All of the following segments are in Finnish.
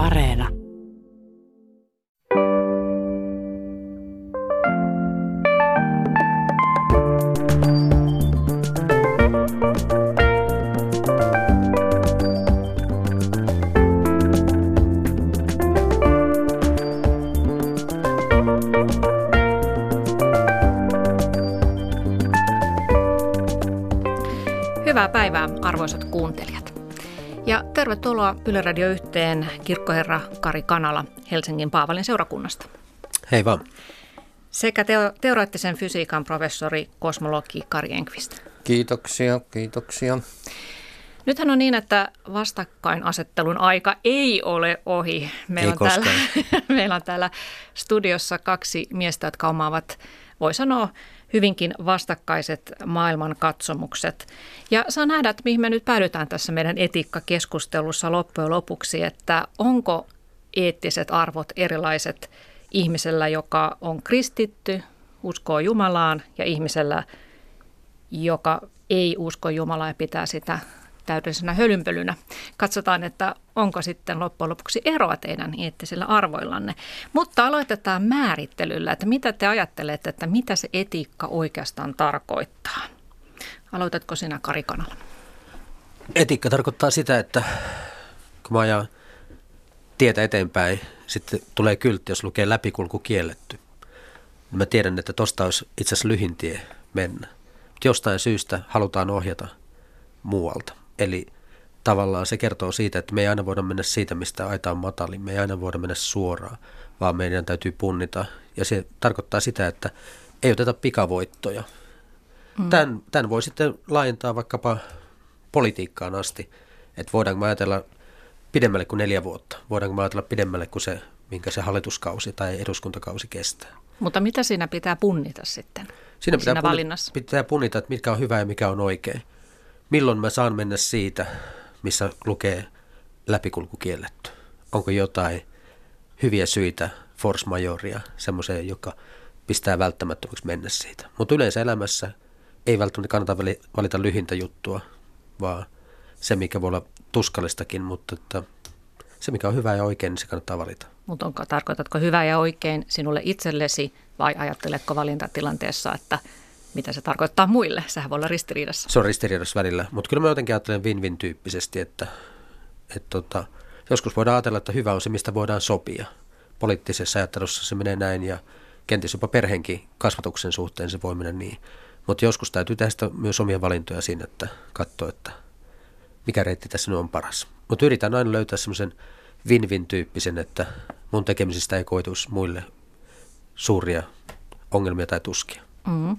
Areena. Hyvää päivää arvoisat kuuntelijat. Ja tervetuloa Yle Radio yhteen kirkkoherra Kari Kanala Helsingin Paavalin seurakunnasta. Hei vaan. Sekä teo- teoreettisen fysiikan professori, kosmologi Kari Enqvist. Kiitoksia, kiitoksia. Nythän on niin, että vastakkainasettelun aika ei ole ohi. Meillä, Ei on, täällä, meillä on täällä studiossa kaksi miestä, jotka omaavat, voi sanoa, hyvinkin vastakkaiset maailmankatsomukset. Ja saa nähdä, että mihin me nyt päädytään tässä meidän etiikkakeskustelussa loppujen lopuksi, että onko eettiset arvot erilaiset ihmisellä, joka on kristitty, uskoo Jumalaan, ja ihmisellä, joka ei usko Jumalaa ja pitää sitä täydellisenä hölynpölynä. Katsotaan, että onko sitten loppujen lopuksi eroa teidän eettisillä arvoillanne. Mutta aloitetaan määrittelyllä, että mitä te ajattelette, että mitä se etiikka oikeastaan tarkoittaa. Aloitatko sinä Kari Kanala? Etiikka tarkoittaa sitä, että kun mä ajan tietä eteenpäin, sitten tulee kyltti, jos lukee läpikulku kielletty. Mä tiedän, että tosta olisi itse asiassa lyhin tie mennä. Mutta jostain syystä halutaan ohjata muualta. Eli tavallaan se kertoo siitä, että me ei aina voida mennä siitä, mistä aita on matalin. Me ei aina voida mennä suoraan, vaan meidän täytyy punnita. Ja se tarkoittaa sitä, että ei oteta pikavoittoja. Mm. Tämän, tämän voi sitten laajentaa vaikkapa politiikkaan asti. Että voidaanko ajatella pidemmälle kuin neljä vuotta? Voidaanko me ajatella pidemmälle kuin se, minkä se hallituskausi tai eduskuntakausi kestää? Mutta mitä siinä pitää punnita sitten? Siinä pitää, Siinä valinnassa. pitää punnita, että mikä on hyvä ja mikä on oikein. Milloin mä saan mennä siitä, missä lukee läpikulku kielletty? Onko jotain hyviä syitä, force majoria, semmoiseen, joka pistää välttämättömäksi mennä siitä. Mutta yleensä elämässä ei välttämättä kannata vali- valita lyhintä juttua, vaan se, mikä voi olla tuskallistakin, mutta että se, mikä on hyvä ja oikein, niin se kannattaa valita. Mutta onko, tarkoitatko hyvää ja oikein sinulle itsellesi vai ajatteletko valintatilanteessa, että mitä se tarkoittaa muille? Sehän voi olla ristiriidassa. Se on ristiriidassa välillä, mutta kyllä mä jotenkin ajattelen win-win tyyppisesti, että, että tota, joskus voidaan ajatella, että hyvä on se, mistä voidaan sopia. Poliittisessa ajattelussa se menee näin ja kenties jopa perheenkin kasvatuksen suhteen se voi mennä niin. Mutta joskus täytyy tehdä myös omia valintoja siinä, että katsoa, että mikä reitti tässä nyt on paras. Mutta yritän aina löytää semmoisen win-win tyyppisen, että mun tekemisistä ei koituisi muille suuria ongelmia tai tuskia. Mm.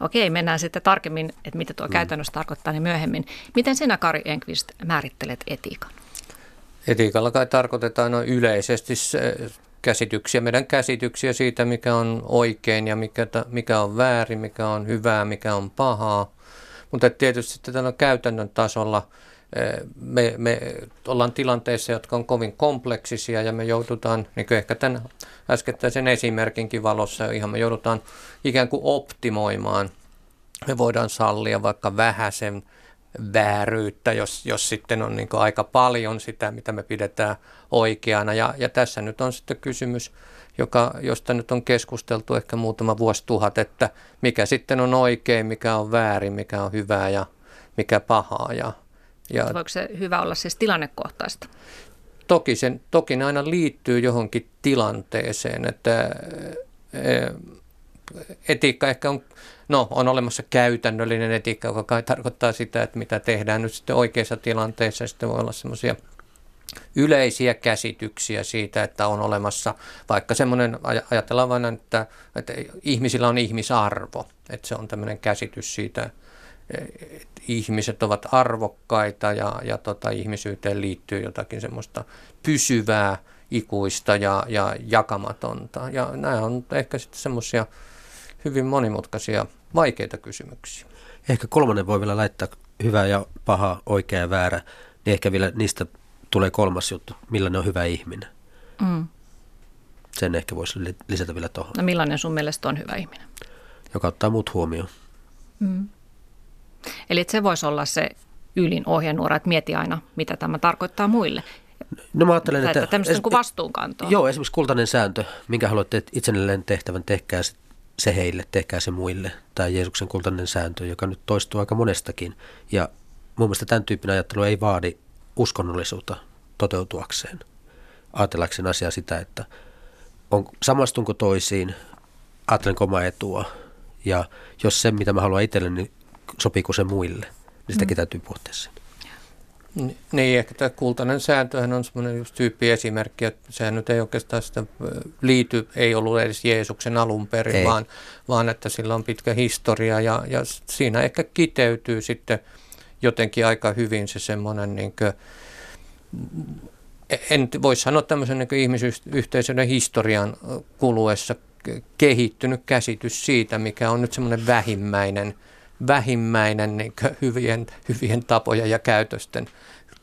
Okei, mennään sitten tarkemmin, että mitä tuo mm. käytännössä tarkoittaa niin myöhemmin. Miten sinä, Kari Enqvist, määrittelet etiikan? Etiikalla kai tarkoitetaan noin yleisesti se käsityksiä, meidän käsityksiä siitä, mikä on oikein ja mikä, mikä on väärin, mikä on hyvää, mikä on pahaa. Mutta tietysti sitten tällä käytännön tasolla me, me ollaan tilanteissa, jotka on kovin kompleksisia ja me joudutaan, niin kuin ehkä tämän äskettäisen esimerkinkin valossa ihan me joudutaan ikään kuin optimoimaan. Me voidaan sallia vaikka vähäisen vääryyttä, jos, jos sitten on niin aika paljon sitä, mitä me pidetään oikeana. Ja, ja tässä nyt on sitten kysymys, joka, josta nyt on keskusteltu ehkä muutama vuosituhat, että mikä sitten on oikein, mikä on väärin, mikä on hyvää ja mikä pahaa. Ja, ja Voiko se hyvä olla siis tilannekohtaista? Toki, sen, toki ne aina liittyy johonkin tilanteeseen, että etiikka ehkä on, no on olemassa käytännöllinen etiikka, joka kai tarkoittaa sitä, että mitä tehdään nyt sitten oikeissa tilanteissa. Sitten voi olla semmoisia yleisiä käsityksiä siitä, että on olemassa vaikka semmoinen, ajatellaan vain, että, että ihmisillä on ihmisarvo, että se on tämmöinen käsitys siitä, että ihmiset ovat arvokkaita ja, ja tota, ihmisyyteen liittyy jotakin semmoista pysyvää, ikuista ja, ja jakamatonta. Ja nämä on ehkä sitten semmoisia hyvin monimutkaisia, vaikeita kysymyksiä. Ehkä kolmannen voi vielä laittaa hyvä ja paha, oikea ja väärä, niin ehkä vielä niistä tulee kolmas juttu, millainen on hyvä ihminen. Mm. Sen ehkä voisi lisätä vielä tuohon. No millainen sun mielestä on hyvä ihminen? Joka ottaa muut huomioon. Mm. Eli se voisi olla se ylin ohjenuora, että mieti aina, mitä tämä tarkoittaa muille. No mä ajattelen, Tai että... että tämmöistä es- niin kuin vastuunkantoa. Joo, esimerkiksi kultainen sääntö, minkä haluatte itsellenne tehtävän, tehkää se- heille, tehkää se muille. Tai Jeesuksen kultainen sääntö, joka nyt toistuu aika monestakin. Ja mun mielestä tämän tyyppinen ajattelu ei vaadi uskonnollisuutta toteutuakseen. Ajatellakseen asiaa sitä, että on, samastunko toisiin, ajattelenko omaa etua. Ja jos se, mitä mä haluan itselleni, niin sopiiko se muille, niin sitäkin täytyy pohtia sen. Ni- Niin, ehkä tämä kultainen sääntöhän on semmoinen just tyyppiesimerkki, että sehän nyt ei oikeastaan sitä liity, ei ollut edes Jeesuksen alun perin, Ei. vaan, vaan että sillä on pitkä historia ja, ja siinä ehkä kiteytyy sitten jotenkin aika hyvin se semmoinen niin kuin, en nyt voi sanoa tämmöisen niin ihmisyhteisöiden historian kuluessa ke- kehittynyt käsitys siitä, mikä on nyt semmoinen vähimmäinen, vähimmäinen niin hyvien, hyvien tapoja ja käytösten,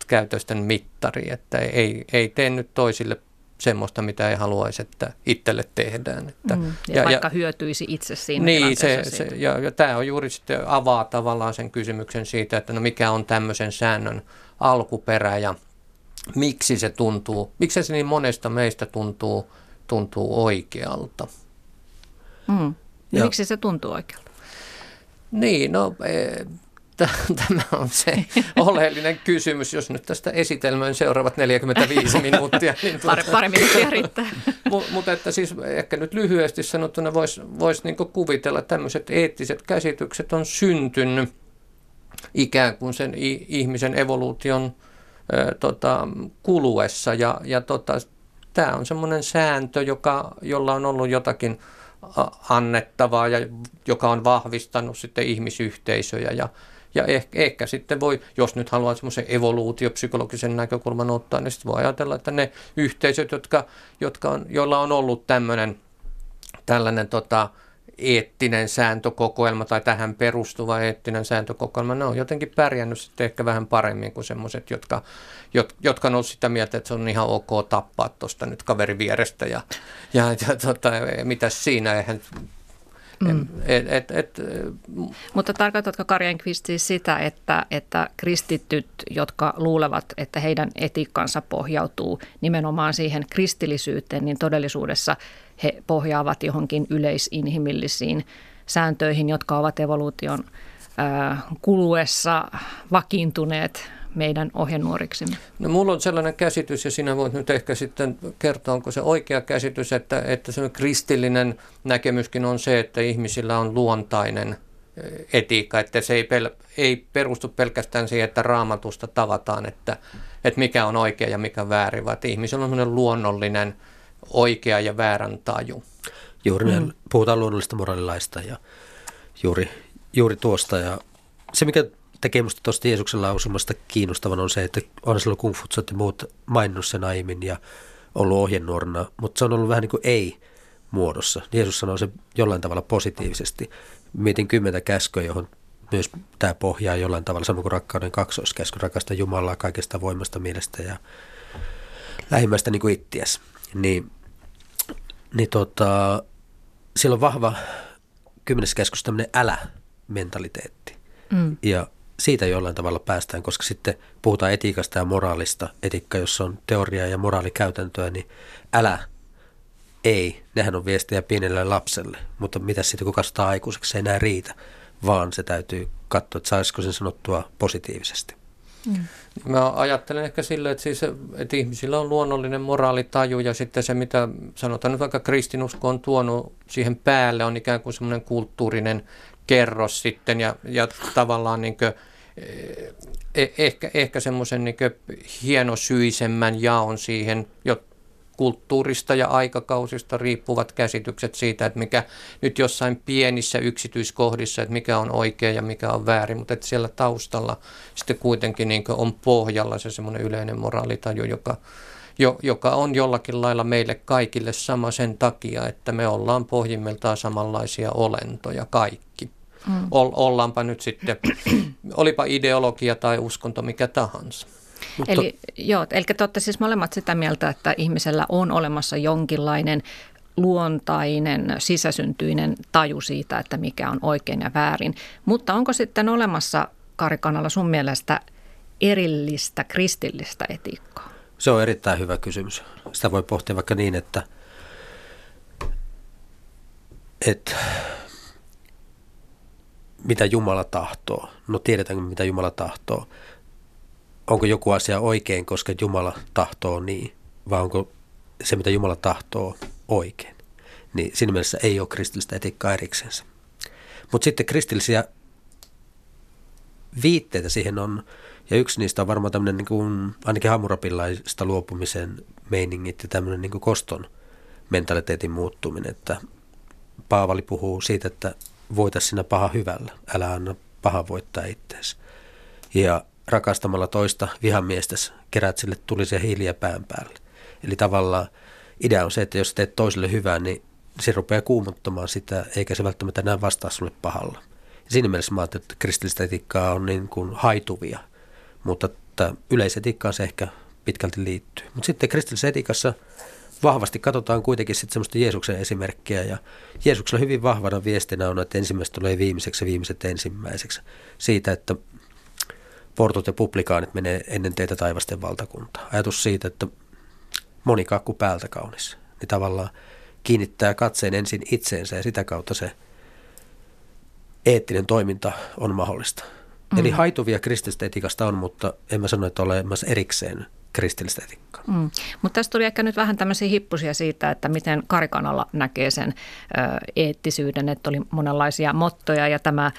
käytösten mittari, että ei, ei tee nyt toisille semmoista, mitä ei haluaisi, että itselle tehdään. Että, Mm, ja, ja vaikka hyötyisi itse siinä niin, se, se, ja, ja tämä on juuri sitten avaa tavallaan sen kysymyksen siitä, että no mikä on tämmöisen säännön alkuperä ja miksi se tuntuu, miksi se niin monesta meistä tuntuu, tuntuu oikealta. Mm. Ja Ja- miksi se tuntuu oikealta? Niin, no t- tämä on se oleellinen kysymys, jos nyt tästä esitelmöin seuraavat 45 minuuttia. Niin Pari, pari minuuttia riittää. Mutta että siis ehkä nyt lyhyesti sanottuna voisi vois niinku kuvitella, että tämmöiset eettiset käsitykset on syntynyt ikään kuin sen ihmisen evoluution ö, tota, kuluessa. Ja, ja tota, tämä on semmoinen sääntö, joka, jolla on ollut jotakin annettavaa ja joka on vahvistanut sitten ihmisyhteisöjä ja ja ehkä, ehkä sitten voi, jos nyt haluaa semmoisen evoluutiopsykologisen näkökulman ottaa, niin sitten voi ajatella, että ne yhteisöt, jotka, jotka on, joilla on ollut tämmöinen, tällainen tota, eettinen sääntökokoelma tai tähän perustuva eettinen sääntökokoelma, ne on jotenkin pärjännyt sitten ehkä vähän paremmin kuin semmoiset, jotka, jot, jotka on ollut sitä mieltä, että se on ihan ok tappaa tuosta nyt kaveri vierestä ja, ja, ja tota, mitäs siinä, eihän Mm. Et, et, et, Mutta tarkoitatko Karjan Kvist siis sitä, että, että kristityt, jotka luulevat, että heidän etiikkansa pohjautuu nimenomaan siihen kristillisyyteen, niin todellisuudessa he pohjaavat johonkin yleisinhimillisiin sääntöihin, jotka ovat evoluution kuluessa vakiintuneet meidän ohjenuoriksimme? No mulla on sellainen käsitys, ja sinä voit nyt ehkä sitten kertoa, onko se oikea käsitys, että, että se kristillinen näkemyskin on se, että ihmisillä on luontainen etiikka, että se ei, pel, ei perustu pelkästään siihen, että raamatusta tavataan, että, että mikä on oikea ja mikä väärin, vaan että ihmisellä on luonnollinen oikea ja väärän taju. Juuri mm. puhutaan luonnollista moraalilaista ja juuri, juuri tuosta. Ja se, mikä tekee minusta tuosta Jeesuksen lausumasta kiinnostavan on se, että on silloin kung futsut ja muut maininnut sen aiemmin ja ollut ohjenuorana, mutta se on ollut vähän niin kuin ei-muodossa. Jeesus sanoo se jollain tavalla positiivisesti. Mietin kymmentä käskyä, johon myös tämä pohjaa jollain tavalla, samoin kuin rakkauden kaksoiskäsky, rakasta Jumalaa kaikesta voimasta, mielestä ja lähimmäistä niin kuin ittiäs. Niin, niin tota, siellä on vahva kymmenes käskyssä tämmöinen älä-mentaliteetti. Mm. Ja siitä jollain tavalla päästään, koska sitten puhutaan etiikasta ja moraalista. Etiikka, jossa on teoriaa ja moraalikäytäntöä, niin älä, ei, nehän on viestejä pienelle lapselle. Mutta mitä sitten, kun kasvataan aikuiseksi, se ei enää riitä, vaan se täytyy katsoa, että saisiko sen sanottua positiivisesti. Mm. Mä ajattelen ehkä silleen, että, siis, että ihmisillä on luonnollinen moraalitaju ja sitten se, mitä sanotaan nyt vaikka kristinusko on tuonut siihen päälle, on ikään kuin semmoinen kulttuurinen kerros sitten ja, ja tavallaan niin kuin, ehkä, ehkä semmoisen niin hienosyisemmän jaon siihen, kulttuurista ja aikakausista riippuvat käsitykset siitä, että mikä nyt jossain pienissä yksityiskohdissa, että mikä on oikea ja mikä on väärin, mutta että siellä taustalla sitten kuitenkin niin on pohjalla se semmoinen yleinen moraalitaju, joka, jo, joka on jollakin lailla meille kaikille sama sen takia, että me ollaan pohjimmiltaan samanlaisia olentoja kaikki. Mm. Ollaanpa nyt sitten, olipa ideologia tai uskonto mikä tahansa. Mutta, eli, joo, eli te olette siis molemmat sitä mieltä, että ihmisellä on olemassa jonkinlainen luontainen, sisäsyntyinen taju siitä, että mikä on oikein ja väärin. Mutta onko sitten olemassa, Kari Kanala, sun mielestä erillistä kristillistä etiikkaa? Se on erittäin hyvä kysymys. Sitä voi pohtia vaikka niin, että, että mitä Jumala tahtoo. No tiedetäänkö, mitä Jumala tahtoo. Onko joku asia oikein, koska Jumala tahtoo niin, vai onko se, mitä Jumala tahtoo, oikein. Niin siinä mielessä ei ole kristillistä etiikkaa eriksensä. Mutta sitten kristillisiä viitteitä siihen on, ja yksi niistä on varmaan tämmöinen niin kuin, ainakin hammurapillaista luopumisen meiningit ja tämmöinen niin kuin koston mentaliteetin muuttuminen, että Paavali puhuu siitä, että voita sinä paha hyvällä, älä anna paha voittaa itteesi. Ja rakastamalla toista vihamiestä kerät sille tuli se hiiliä pään päälle. Eli tavallaan idea on se, että jos teet toiselle hyvää, niin se rupeaa kuumottamaan sitä, eikä se välttämättä enää vastaa sulle pahalla. Ja siinä mielessä mä ajattelen, että kristillistä etiikkaa on niin kuin haituvia, mutta yleisetiikkaan se ehkä pitkälti liittyy. Mutta sitten kristillisessä etiikassa vahvasti katsotaan kuitenkin sitten semmoista Jeesuksen esimerkkiä ja Jeesuksella hyvin vahvana viestinä on, että ensimmäiset tulee viimeiseksi ja viimeiset ensimmäiseksi. Siitä, että portot ja publikaanit menee ennen teitä taivasten valtakuntaa. Ajatus siitä, että moni kakku päältä kaunis. Niin tavallaan kiinnittää katseen ensin itseensä ja sitä kautta se eettinen toiminta on mahdollista. Mm. Eli haituvia kristillistä etikasta on, mutta en mä sano, että ole olemassa erikseen kristillistä etiikkaa. Mm. Mutta tästä tuli ehkä nyt vähän tämmöisiä hippusia siitä, että miten Karikanalla näkee sen ö, eettisyyden, että oli monenlaisia mottoja ja tämä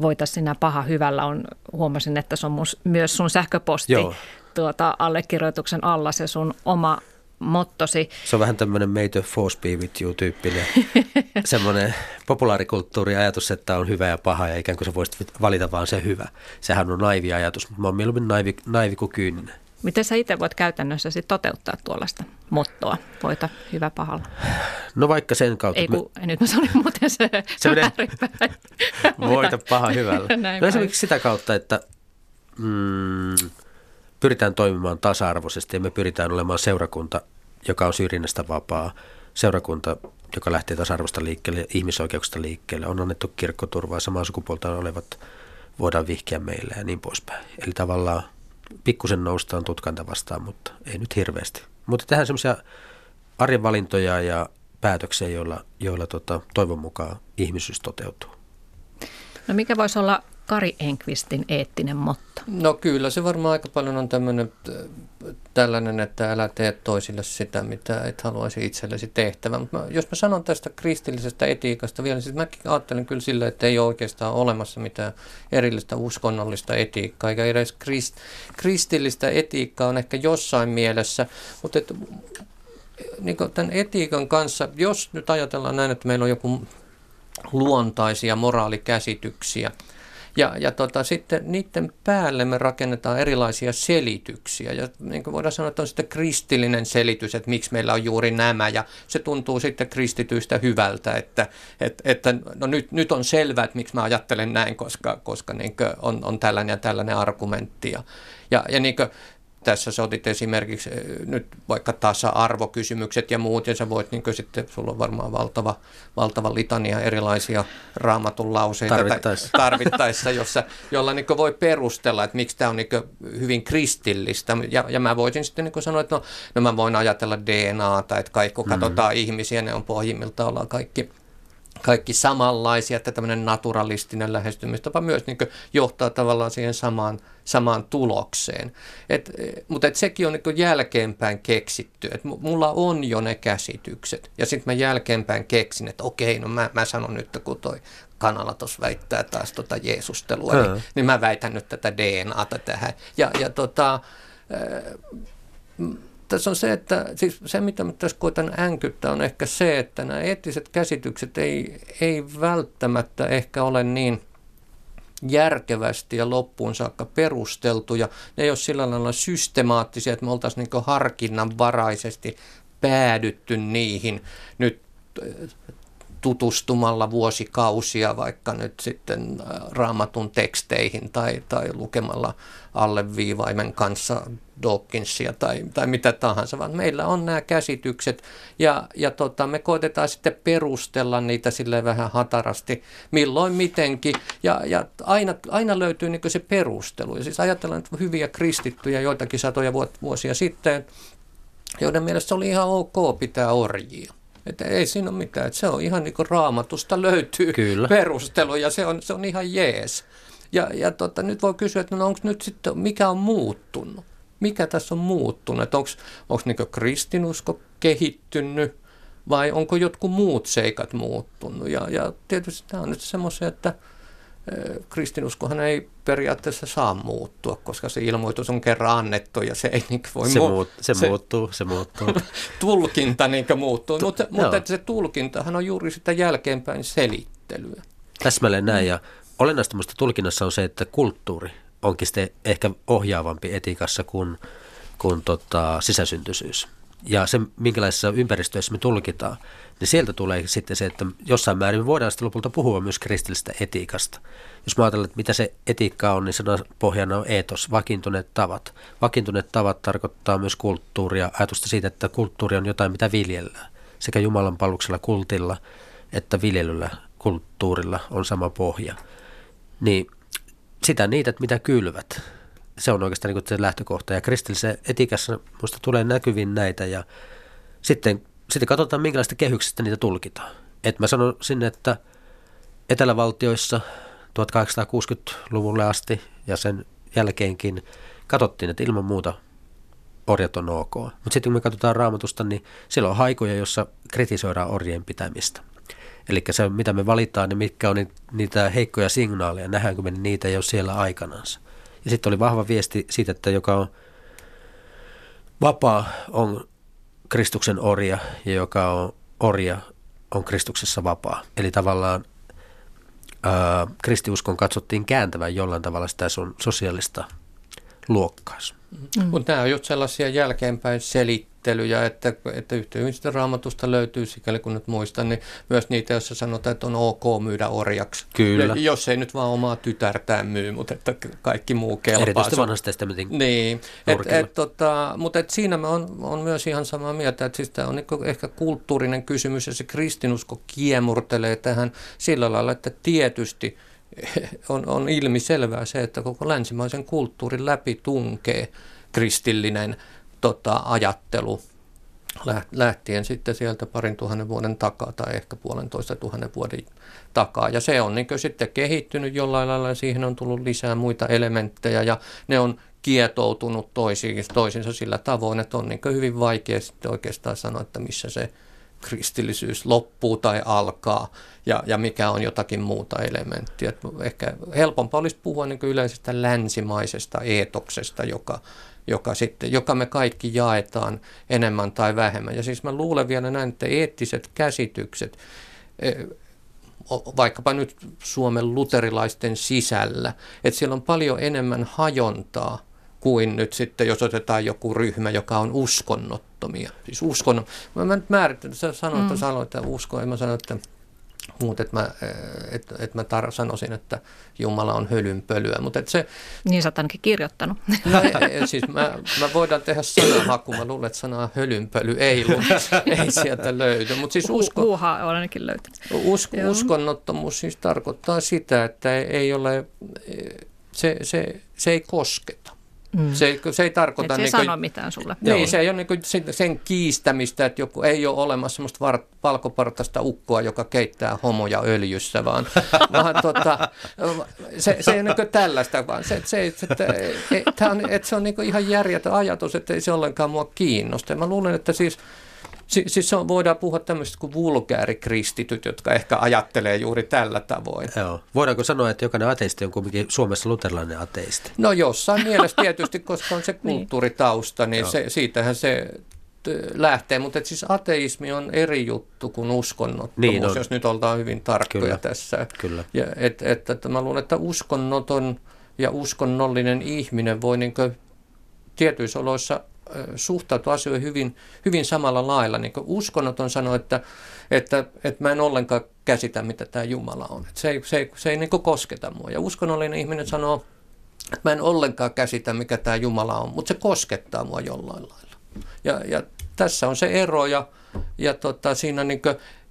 voitaisiin sinä paha hyvällä on, huomasin, että se on mun, myös sun sähköposti Joo. Tuota, allekirjoituksen alla se sun oma mottosi. Se on vähän tämmöinen made the force be with you tyyppinen semmoinen populaarikulttuuriajatus, että on hyvä ja paha ja ikään kuin sä voisit valita vaan se hyvä. Sehän on naivi ajatus, mutta mä oon mieluummin naivi, naivi kuin kyyninen. Miten sä itse voit käytännössä sit toteuttaa tuollaista mottoa, voita hyvä pahalla? No vaikka sen kautta. Ei kun, me... nyt mä sanoin muuten se, se Voita paha hyvällä. Näin no esimerkiksi sitä kautta, että mm, pyritään toimimaan tasa-arvoisesti ja me pyritään olemaan seurakunta, joka on syrjinnästä vapaa, seurakunta, joka lähtee tasa-arvosta liikkeelle ja ihmisoikeuksista liikkeelle. On annettu kirkkoturvaa, samaa sukupuolta olevat voidaan vihkiä meille ja niin poispäin. Eli tavallaan pikkusen noustaan tutkanta vastaan, mutta ei nyt hirveästi. Mutta tehdään semmoisia arjenvalintoja ja päätöksiä, joilla, joilla tota, toivon mukaan ihmisyys toteutuu. No mikä voisi olla Kari Enkvistin eettinen motto? No kyllä se varmaan aika paljon on tämmöinen tällainen, että älä tee toisille sitä, mitä et haluaisi itsellesi tehtävän. Mutta jos mä sanon tästä kristillisestä etiikasta vielä, niin mäkin ajattelen kyllä sille, että ei ole oikeastaan olemassa mitään erillistä uskonnollista etiikkaa, eikä edes krist, kristillistä etiikkaa on ehkä jossain mielessä, mutta että, niin tämän etiikan kanssa, jos nyt ajatellaan näin, että meillä on joku luontaisia moraalikäsityksiä, ja, ja tota, sitten niiden päälle me rakennetaan erilaisia selityksiä. Ja niin kuin voidaan sanoa, että on sitten kristillinen selitys, että miksi meillä on juuri nämä. Ja se tuntuu sitten kristityistä hyvältä, että, että, että no nyt, nyt on selvää, että miksi mä ajattelen näin, koska, koska niin on, on tällainen ja tällainen argumentti. Ja, ja, ja niin kuin, tässä sä otit esimerkiksi eh, nyt vaikka tasa-arvokysymykset ja muut, ja sä voit niin sitten, sulla on varmaan valtava, valtava litania erilaisia raamatun lauseita tarvittaessa, tarvittaessa jossa, jolla niin voi perustella, että miksi tämä on niin hyvin kristillistä. Ja, ja mä voisin sitten niin sanoa, että no, no mä voin ajatella DNAta, että kaikki kun mm-hmm. katsotaan mm-hmm. ihmisiä, ne on pohjimmiltaan ollaan kaikki kaikki samanlaisia, että tämmöinen naturalistinen lähestymistapa myös niin johtaa tavallaan siihen samaan, samaan tulokseen. Et, mutta et sekin on niin jälkeenpäin keksitty, että mulla on jo ne käsitykset ja sitten mä jälkeenpäin keksin, että okei, no mä, mä sanon nyt, kun toi kanala tuossa väittää taas tota Jeesustelua, niin, niin mä väitän nyt tätä DNAta tähän. Ja, ja tota, tässä on se, että siis se mitä mä tässä koitan änkyttää on ehkä se, että nämä eettiset käsitykset ei, ei välttämättä ehkä ole niin järkevästi ja loppuun saakka perusteltuja. Ne ei ole sillä lailla systemaattisia, että me oltaisiin niin harkinnanvaraisesti päädytty niihin nyt tutustumalla vuosikausia vaikka nyt sitten raamatun teksteihin tai, tai lukemalla alleviivaimen kanssa Dawkinsia tai, tai mitä tahansa, vaan meillä on nämä käsitykset ja, ja tota, me koitetaan sitten perustella niitä sille vähän hatarasti, milloin mitenkin ja, ja aina, aina löytyy niin se perustelu. Ja siis ajatellaan että hyviä kristittyjä joitakin satoja vuosia sitten, joiden mielestä oli ihan ok pitää orjia. Että ei siinä ole mitään, että se on ihan niin kuin raamatusta löytyy Kyllä. perustelu ja se on, se on ihan jees. Ja, ja tota, nyt voi kysyä, että no onko nyt sitten, mikä on muuttunut? Mikä tässä on muuttunut? Onko niin kristinusko kehittynyt vai onko jotkut muut seikat muuttunut? Ja, ja tietysti tämä on nyt semmoisia, että kristinuskohan ei periaatteessa saa muuttua, koska se ilmoitus on kerran annettu ja se ei niin voi se, muut, se, se muuttuu, se muuttuu. tulkinta niin muuttuu, tu- mutta, mutta että se tulkintahan on juuri sitä jälkeenpäin selittelyä. Täsmälleen näin ja olennaista minusta tulkinnassa on se, että kulttuuri onkin sitten ehkä ohjaavampi etiikassa kuin, kuin tota, sisäsyntysyys. Ja se, minkälaisessa ympäristöissä me tulkitaan, niin sieltä tulee sitten se, että jossain määrin me voidaan sitten lopulta puhua myös kristillisestä etiikasta. Jos mä ajattelen, että mitä se etiikka on, niin sanan pohjana on eetos, vakiintuneet tavat. Vakiintuneet tavat tarkoittaa myös kulttuuria, ajatusta siitä, että kulttuuri on jotain, mitä viljellään. Sekä Jumalan paluksella kultilla että viljelyllä kulttuurilla on sama pohja. Niin sitä niitä, mitä kylvät. Se on oikeastaan niin se lähtökohta. Ja kristillisessä etiikassa minusta tulee näkyvin näitä ja sitten, sitten katsotaan, minkälaista kehyksestä niitä tulkitaan. Et mä sanon sinne, että etelävaltioissa 1860-luvulle asti ja sen jälkeenkin katsottiin, että ilman muuta orjat on ok. Mutta sitten kun me katsotaan raamatusta, niin siellä on haikoja, jossa kritisoidaan orjien pitämistä. Eli se, mitä me valitaan, niin mitkä on niitä heikkoja signaaleja, nähdäänkö me niitä jo siellä aikanansa. Ja sitten oli vahva viesti siitä, että joka on vapaa on Kristuksen orja ja joka on orja on Kristuksessa vapaa. Eli tavallaan ää, kristiuskon katsottiin kääntävän jollain tavalla sitä sun sosiaalista luokkaansa. Mm. Mutta nämä on just sellaisia jälkeenpäin selittelyjä, että, että yhteydestä raamatusta löytyy, sikäli kun nyt muistan, niin myös niitä, joissa sanotaan, että on ok myydä orjaksi. Kyllä. Jos ei nyt vaan omaa tytärtään myy, mutta että kaikki muu kelpaa. Erityisesti vanhasta testamentin Niin, et, et, tota, mutta et siinä me on, on myös ihan samaa mieltä, että siis tämä on niin ehkä kulttuurinen kysymys ja se kristinusko kiemurtelee tähän sillä lailla, että tietysti – on, on ilmiselvää se, että koko länsimaisen kulttuurin läpi tunkee kristillinen tota, ajattelu lähtien sitten sieltä parin tuhannen vuoden takaa tai ehkä puolentoista tuhannen vuoden takaa. Ja se on niin sitten kehittynyt jollain lailla ja siihen on tullut lisää muita elementtejä ja ne on kietoutunut toisiinsa sillä tavoin, että on niin hyvin vaikea sitten oikeastaan sanoa, että missä se kristillisyys loppuu tai alkaa ja, ja mikä on jotakin muuta elementtiä. Et ehkä helpompaa olisi puhua niin yleisestä länsimaisesta eetoksesta, joka, joka, sitten, joka me kaikki jaetaan enemmän tai vähemmän. Ja siis mä luulen vielä näin, että eettiset käsitykset, e, vaikkapa nyt Suomen luterilaisten sisällä, että siellä on paljon enemmän hajontaa kuin nyt sitten, jos otetaan joku ryhmä, joka on uskonnottomia. Siis uskon, mä, nyt määrittelen, sä sanoit, että mm. sanoit, että usko, en mä sano, että mutta että mä, et, et mä tar- sanoisin, että Jumala on hölynpölyä. Mutta et se, niin sä oot ainakin kirjoittanut. No, siis mä, mä voidaan tehdä sanahaku. Mä luulen, että sanaa hölynpöly ei, ei sieltä löydy. Mut siis usko, Huuhaa on ainakin löytynyt. Usko, uskonnottomuus siis tarkoittaa sitä, että ei ole, se, se, se ei kosketa. Mm. Se, se ei tarkoita... Et se niin ei sano mitään sulle. Niin, Joo. se ei ole niin sen, sen kiistämistä, että joku ei ole olemassa semmoista var, valkopartaista ukkoa, joka keittää homoja öljyssä, vaan, vaan tota, se, se ei ole niin tällaista, vaan se, se, se, että, että, on, että se on niin ihan järjetön ajatus, että ei se ollenkaan mua kiinnosta. Ja mä luulen, että siis Si- siis on, voidaan puhua tämmöistä kuin vulgaarikristityt, jotka ehkä ajattelee juuri tällä tavoin. Joo. Voidaanko sanoa, että jokainen ateisti on kuitenkin Suomessa luterilainen ateisti? No jossain mielessä tietysti, koska on se niin. kulttuuritausta, niin se, siitähän se lähtee, mutta siis ateismi on eri juttu kuin uskonnottomuus, niin on. jos nyt oltaan hyvin tarkkoja Kyllä. tässä. Kyllä. Ja et, et, et, mä luulen, että uskonnoton ja uskonnollinen ihminen voi niin tietyissä oloissa suhtautuu asioihin hyvin, hyvin samalla lailla. Niin uskonnoton sanoi, että, että, että mä en ollenkaan käsitä, mitä tämä Jumala on. Että se ei, se ei, se ei niin kosketa mua. Ja uskonnollinen ihminen sanoo, että mä en ollenkaan käsitä, mikä tämä Jumala on, mutta se koskettaa mua jollain lailla. Ja, ja tässä on se ero ja, ja tota, siinä niin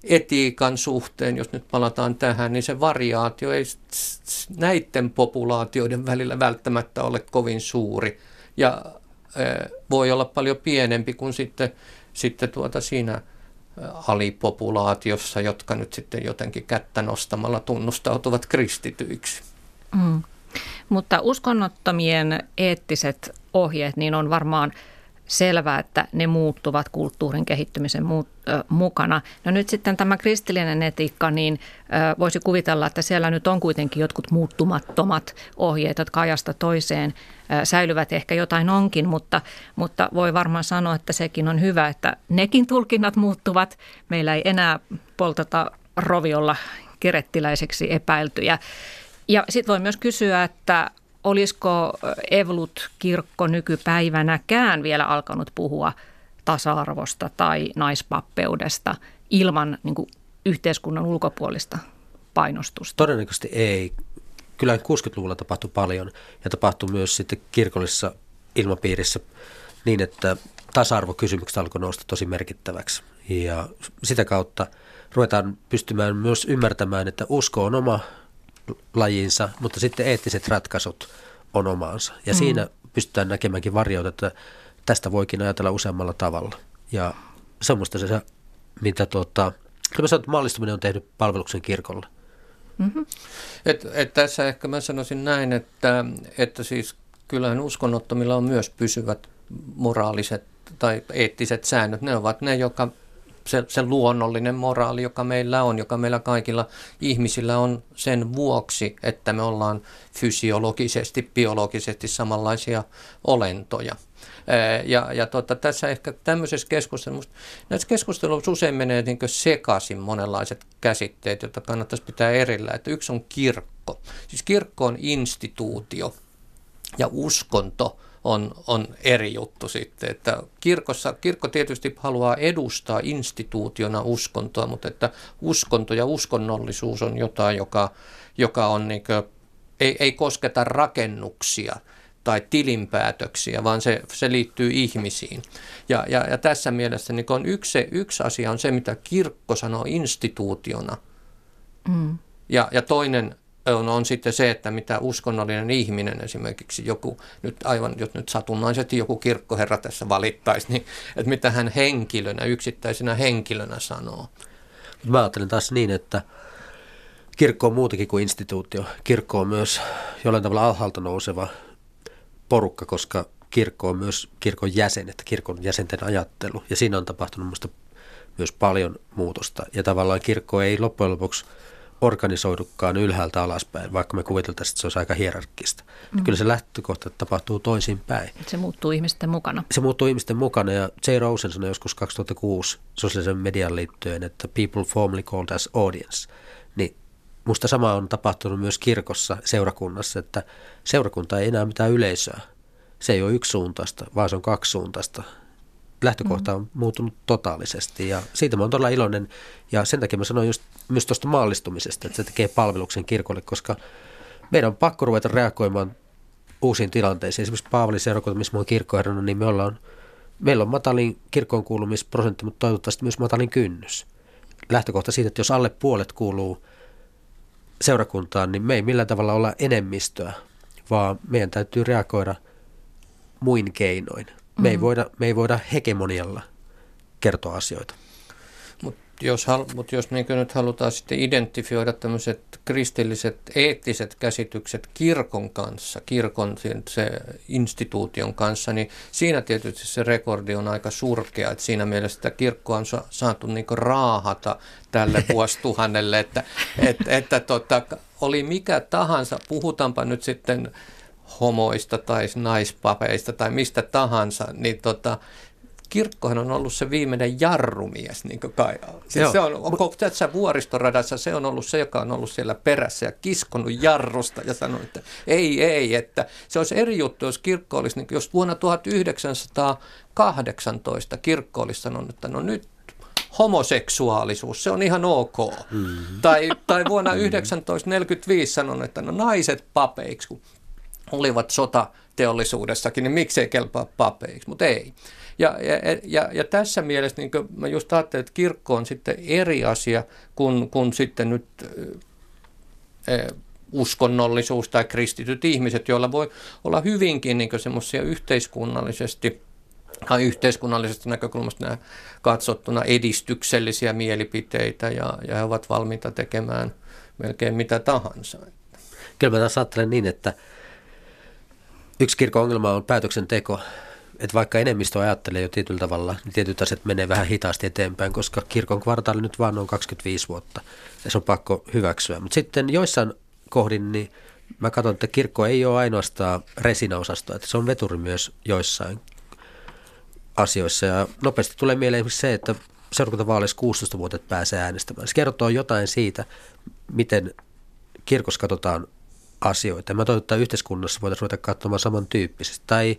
etiikan suhteen, jos nyt palataan tähän, niin se variaatio ei näiden populaatioiden välillä välttämättä ole kovin suuri. Ja voi olla paljon pienempi kuin sitten, sitten tuota siinä alipopulaatiossa, jotka nyt sitten jotenkin kättä nostamalla tunnustautuvat kristityiksi. Mm. Mutta uskonnottomien eettiset ohjeet niin on varmaan selvää, että ne muuttuvat kulttuurin kehittymisen muut, ö, mukana. No nyt sitten tämä kristillinen etiikka, niin ö, voisi kuvitella, että siellä nyt on kuitenkin jotkut muuttumattomat ohjeet, jotka ajasta toiseen ö, säilyvät. Ehkä jotain onkin, mutta, mutta voi varmaan sanoa, että sekin on hyvä, että nekin tulkinnat muuttuvat. Meillä ei enää poltata roviolla kerettiläiseksi epäiltyjä. Ja sitten voi myös kysyä, että olisiko Evlut-kirkko nykypäivänäkään vielä alkanut puhua tasa-arvosta tai naispappeudesta ilman niin kuin, yhteiskunnan ulkopuolista painostusta? Todennäköisesti ei. Kyllä 60-luvulla tapahtui paljon ja tapahtui myös sitten kirkollisessa ilmapiirissä niin, että tasa-arvokysymykset alkoi nousta tosi merkittäväksi. Ja sitä kautta ruvetaan pystymään myös ymmärtämään, että usko on oma lajinsa, mutta sitten eettiset ratkaisut on omaansa. Ja mm. siinä pystytään näkemäänkin varjoita, että tästä voikin ajatella useammalla tavalla. Ja semmoista se, mitä tuota, kyllä mä sanon, että mallistuminen on tehnyt palveluksen kirkolle. Mm-hmm. Et, et tässä ehkä mä sanoisin näin, että, että siis kyllähän uskonnottomilla on myös pysyvät moraaliset tai eettiset säännöt. Ne ovat ne, joka se, se luonnollinen moraali, joka meillä on, joka meillä kaikilla ihmisillä on sen vuoksi, että me ollaan fysiologisesti, biologisesti samanlaisia olentoja. Ja, ja tota, tässä ehkä tämmöisessä keskustelussa, näissä keskusteluissa usein menee niin sekaisin monenlaiset käsitteet, joita kannattaisi pitää erillä. Että yksi on kirkko. Siis kirkko on instituutio ja uskonto on, on eri juttu sitten. Että kirkossa, kirkko tietysti haluaa edustaa instituutiona uskontoa, mutta että uskonto ja uskonnollisuus on jotain, joka, joka on niin kuin, ei, ei kosketa rakennuksia tai tilinpäätöksiä, vaan se, se liittyy ihmisiin. Ja, ja, ja tässä mielessä niin on yksi, yksi asia on se, mitä kirkko sanoo instituutiona. Mm. Ja, ja toinen on, on sitten se, että mitä uskonnollinen ihminen esimerkiksi joku, nyt aivan, jos nyt satunnaisesti joku kirkkoherra tässä valittaisi, niin että mitä hän henkilönä, yksittäisenä henkilönä sanoo. Mä ajattelen taas niin, että kirkko on muutakin kuin instituutio. Kirkko on myös jollain tavalla alhaalta nouseva porukka, koska kirkko on myös kirkon jäsenet, kirkon jäsenten ajattelu. Ja siinä on tapahtunut myös paljon muutosta. Ja tavallaan kirkko ei loppujen lopuksi – organisoidukaan ylhäältä alaspäin, vaikka me kuviteltaisiin, että se olisi aika hierarkkista. Mm. Kyllä se lähtökohta tapahtuu toisinpäin. Se muuttuu ihmisten mukana. Se muuttuu ihmisten mukana ja J. Rosen sanoi joskus 2006 sosiaalisen median liittyen, että people formally called as audience. Niin musta sama on tapahtunut myös kirkossa, seurakunnassa, että seurakunta ei enää mitään yleisöä. Se ei ole yksisuuntaista, vaan se on kaksisuuntaista lähtökohta on muuttunut totaalisesti ja siitä mä oon todella iloinen ja sen takia mä sanoin just myös tuosta maallistumisesta, että se tekee palveluksen kirkolle, koska meidän on pakko ruveta reagoimaan uusiin tilanteisiin. Esimerkiksi Paavalin seurakunta, missä mä oon kirkkoherrana, niin me ollaan, meillä on matalin kirkkoon kuulumisprosentti, mutta toivottavasti myös matalin kynnys. Lähtökohta siitä, että jos alle puolet kuuluu seurakuntaan, niin me ei millään tavalla olla enemmistöä, vaan meidän täytyy reagoida muin keinoin. Me, ei mm. voida, me ei voida hegemonialla kertoa asioita. Mutta jos, mut jos niin nyt halutaan sitten identifioida tämmöiset kristilliset eettiset käsitykset kirkon kanssa, kirkon se instituution kanssa, niin siinä tietysti se rekordi on aika surkea. Että siinä mielessä että kirkko on saatu niin raahata tälle vuosituhannelle, että, että, että tota, oli mikä tahansa, puhutaanpa nyt sitten homoista tai naispapeista tai mistä tahansa, niin tota, kirkkohan on ollut se viimeinen jarrumies, niin kai. Siis se on, onko tässä vuoristoradassa se on ollut se, joka on ollut siellä perässä ja kiskonut jarrusta ja sanonut, että ei, ei, että se olisi eri juttu, jos kirkko olisi, niin jos vuonna 1918 kirkko olisi sanonut, että no nyt homoseksuaalisuus, se on ihan ok. Mm. Tai, tai vuonna 1945 sanon, että no naiset papeiksi, kun olivat sotateollisuudessakin, niin miksei kelpaa papeiksi, mutta ei. Ja, ja, ja, ja tässä mielessä niin mä just ajattelin, että kirkko on sitten eri asia kuin, kuin sitten nyt äh, uskonnollisuus tai kristityt ihmiset, joilla voi olla hyvinkin niin semmoisia yhteiskunnallisesti tai yhteiskunnallisesta näkökulmasta nämä katsottuna edistyksellisiä mielipiteitä ja, ja he ovat valmiita tekemään melkein mitä tahansa. Kyllä mä taas ajattelen niin, että yksi kirkon ongelma on päätöksenteko. Että vaikka enemmistö ajattelee jo tietyllä tavalla, niin tietyt asiat menee vähän hitaasti eteenpäin, koska kirkon kvartaali nyt vaan on 25 vuotta ja se on pakko hyväksyä. Mutta sitten joissain kohdin, niin mä katson, että kirkko ei ole ainoastaan resinaosasto, että se on veturi myös joissain asioissa. Ja nopeasti tulee mieleen esimerkiksi se, että seurakuntavaaleissa 16 vuotta pääsee äänestämään. Se kertoo jotain siitä, miten kirkossa katsotaan asioita. Mä toivon, että yhteiskunnassa voitaisiin ruveta katsomaan samantyyppisesti. Tai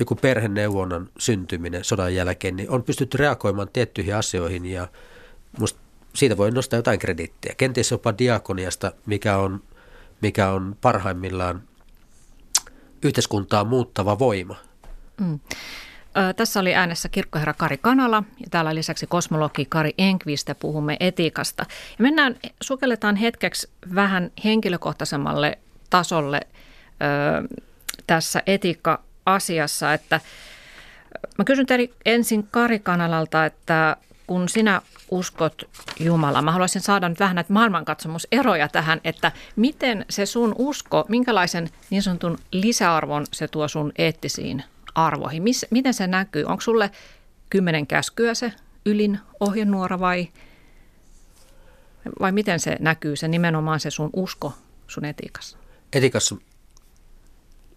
joku perheneuvonnan syntyminen sodan jälkeen, niin on pystytty reagoimaan tiettyihin asioihin ja musta siitä voi nostaa jotain krediittiä. Kenties jopa diakoniasta, mikä on, mikä on parhaimmillaan yhteiskuntaa muuttava voima. Mm. Tässä oli äänessä kirkkoherra Kari Kanala ja täällä lisäksi kosmologi Kari Enkvist ja puhumme etiikasta. Ja mennään, sukelletaan hetkeksi vähän henkilökohtaisemmalle tasolle ö, tässä etiikka-asiassa, että mä kysyn teille ensin Kari Kanalalta, että kun sinä uskot Jumalaa, mä haluaisin saada nyt vähän näitä maailmankatsomuseroja tähän, että miten se sun usko, minkälaisen niin sanotun lisäarvon se tuo sun eettisiin arvoihin? Miss, miten se näkyy? Onko sulle kymmenen käskyä se ylin ohjenuora vai, vai miten se näkyy, se nimenomaan se sun usko sun etiikassa? Etiikassa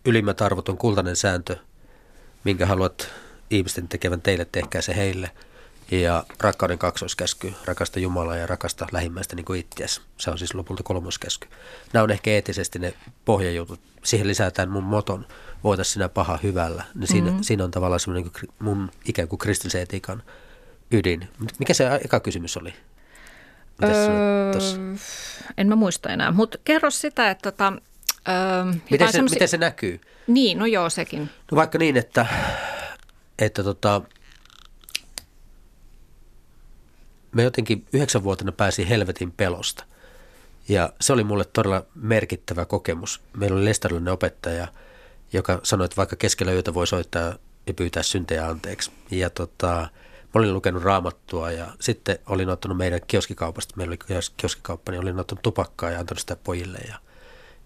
ylimmät arvot on kultainen sääntö, minkä haluat ihmisten tekevän teille, tehkää se heille. Ja rakkauden kaksoiskäsky, rakasta Jumalaa ja rakasta lähimmäistä niin kuin itseäsi. Se on siis lopulta kolmoskäsky. Nämä on ehkä eettisesti ne pohjajutut. Siihen lisätään mun moton – voita sinä paha hyvällä. Niin siinä, mm-hmm. siinä on tavallaan semmoinen mun ikään kuin kristillisen etiikan ydin. Mikä se eka kysymys oli? Öö, en mä muista enää, mutta kerro sitä, että tota, öö, miten, se, semmosia... miten se näkyy? Niin, no joo, sekin. No vaikka niin, että, että tota, me jotenkin yhdeksänvuotena pääsin helvetin pelosta. Ja se oli mulle todella merkittävä kokemus. Meillä oli lestarilainen opettaja – joka sanoi, että vaikka keskellä yötä voi soittaa ja pyytää syntejä anteeksi. Ja tota, mä olin lukenut raamattua ja sitten olin ottanut meidän kioskikaupasta, meillä oli kioskikauppa, niin olin ottanut tupakkaa ja antanut sitä pojille. Ja,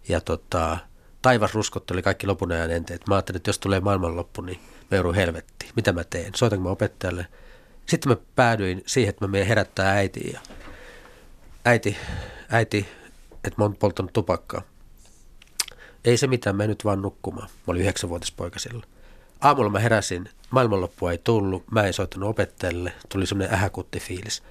ja tota, taivas ruskotteli kaikki lopun ajan enteet. Mä ajattelin, että jos tulee maailmanloppu, niin me joudun helvettiin. Mitä mä teen? Soitanko mä opettajalle? Sitten mä päädyin siihen, että mä menen herättää äitiin ja äiti, äiti, että mä oon polttanut tupakkaa. Ei se mitään, mä nyt vaan nukkumaan. Mä olin yhdeksänvuotias poika silloin. Aamulla mä heräsin, maailmanloppua ei tullut, mä en soittanut opettajalle, tuli semmoinen ähäkutti fiilis.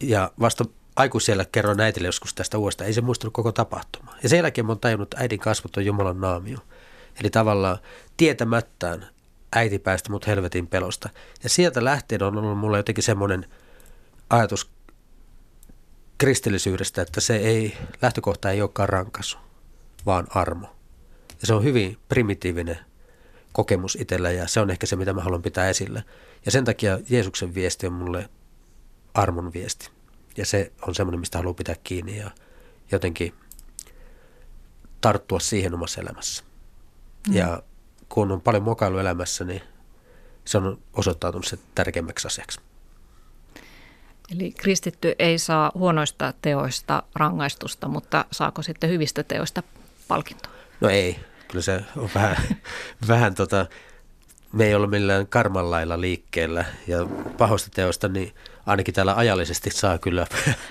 Ja vasta aikuisella kerroin äitille joskus tästä uudesta, ei se muistunut koko tapahtumaa. Ja sen jälkeen mä oon tajunnut, että äidin kasvot on Jumalan naamio. Eli tavallaan tietämättään äiti päästä mut helvetin pelosta. Ja sieltä lähtien on ollut mulla jotenkin semmoinen ajatus kristillisyydestä, että se ei, lähtökohta ei olekaan rankasu vaan armo. Ja se on hyvin primitiivinen kokemus itsellä ja se on ehkä se, mitä mä haluan pitää esillä. Ja sen takia Jeesuksen viesti on mulle armon viesti. Ja se on semmoinen, mistä haluan pitää kiinni ja jotenkin tarttua siihen omassa elämässä. Mm. Ja kun on paljon mokailu elämässä, niin se on osoittautunut se tärkeimmäksi asiaksi. Eli kristitty ei saa huonoista teoista rangaistusta, mutta saako sitten hyvistä teoista palkinto? No ei, kyllä se on vähän, vähän tota, me ei olla millään karmanlailla liikkeellä ja pahoista teosta, niin ainakin täällä ajallisesti saa kyllä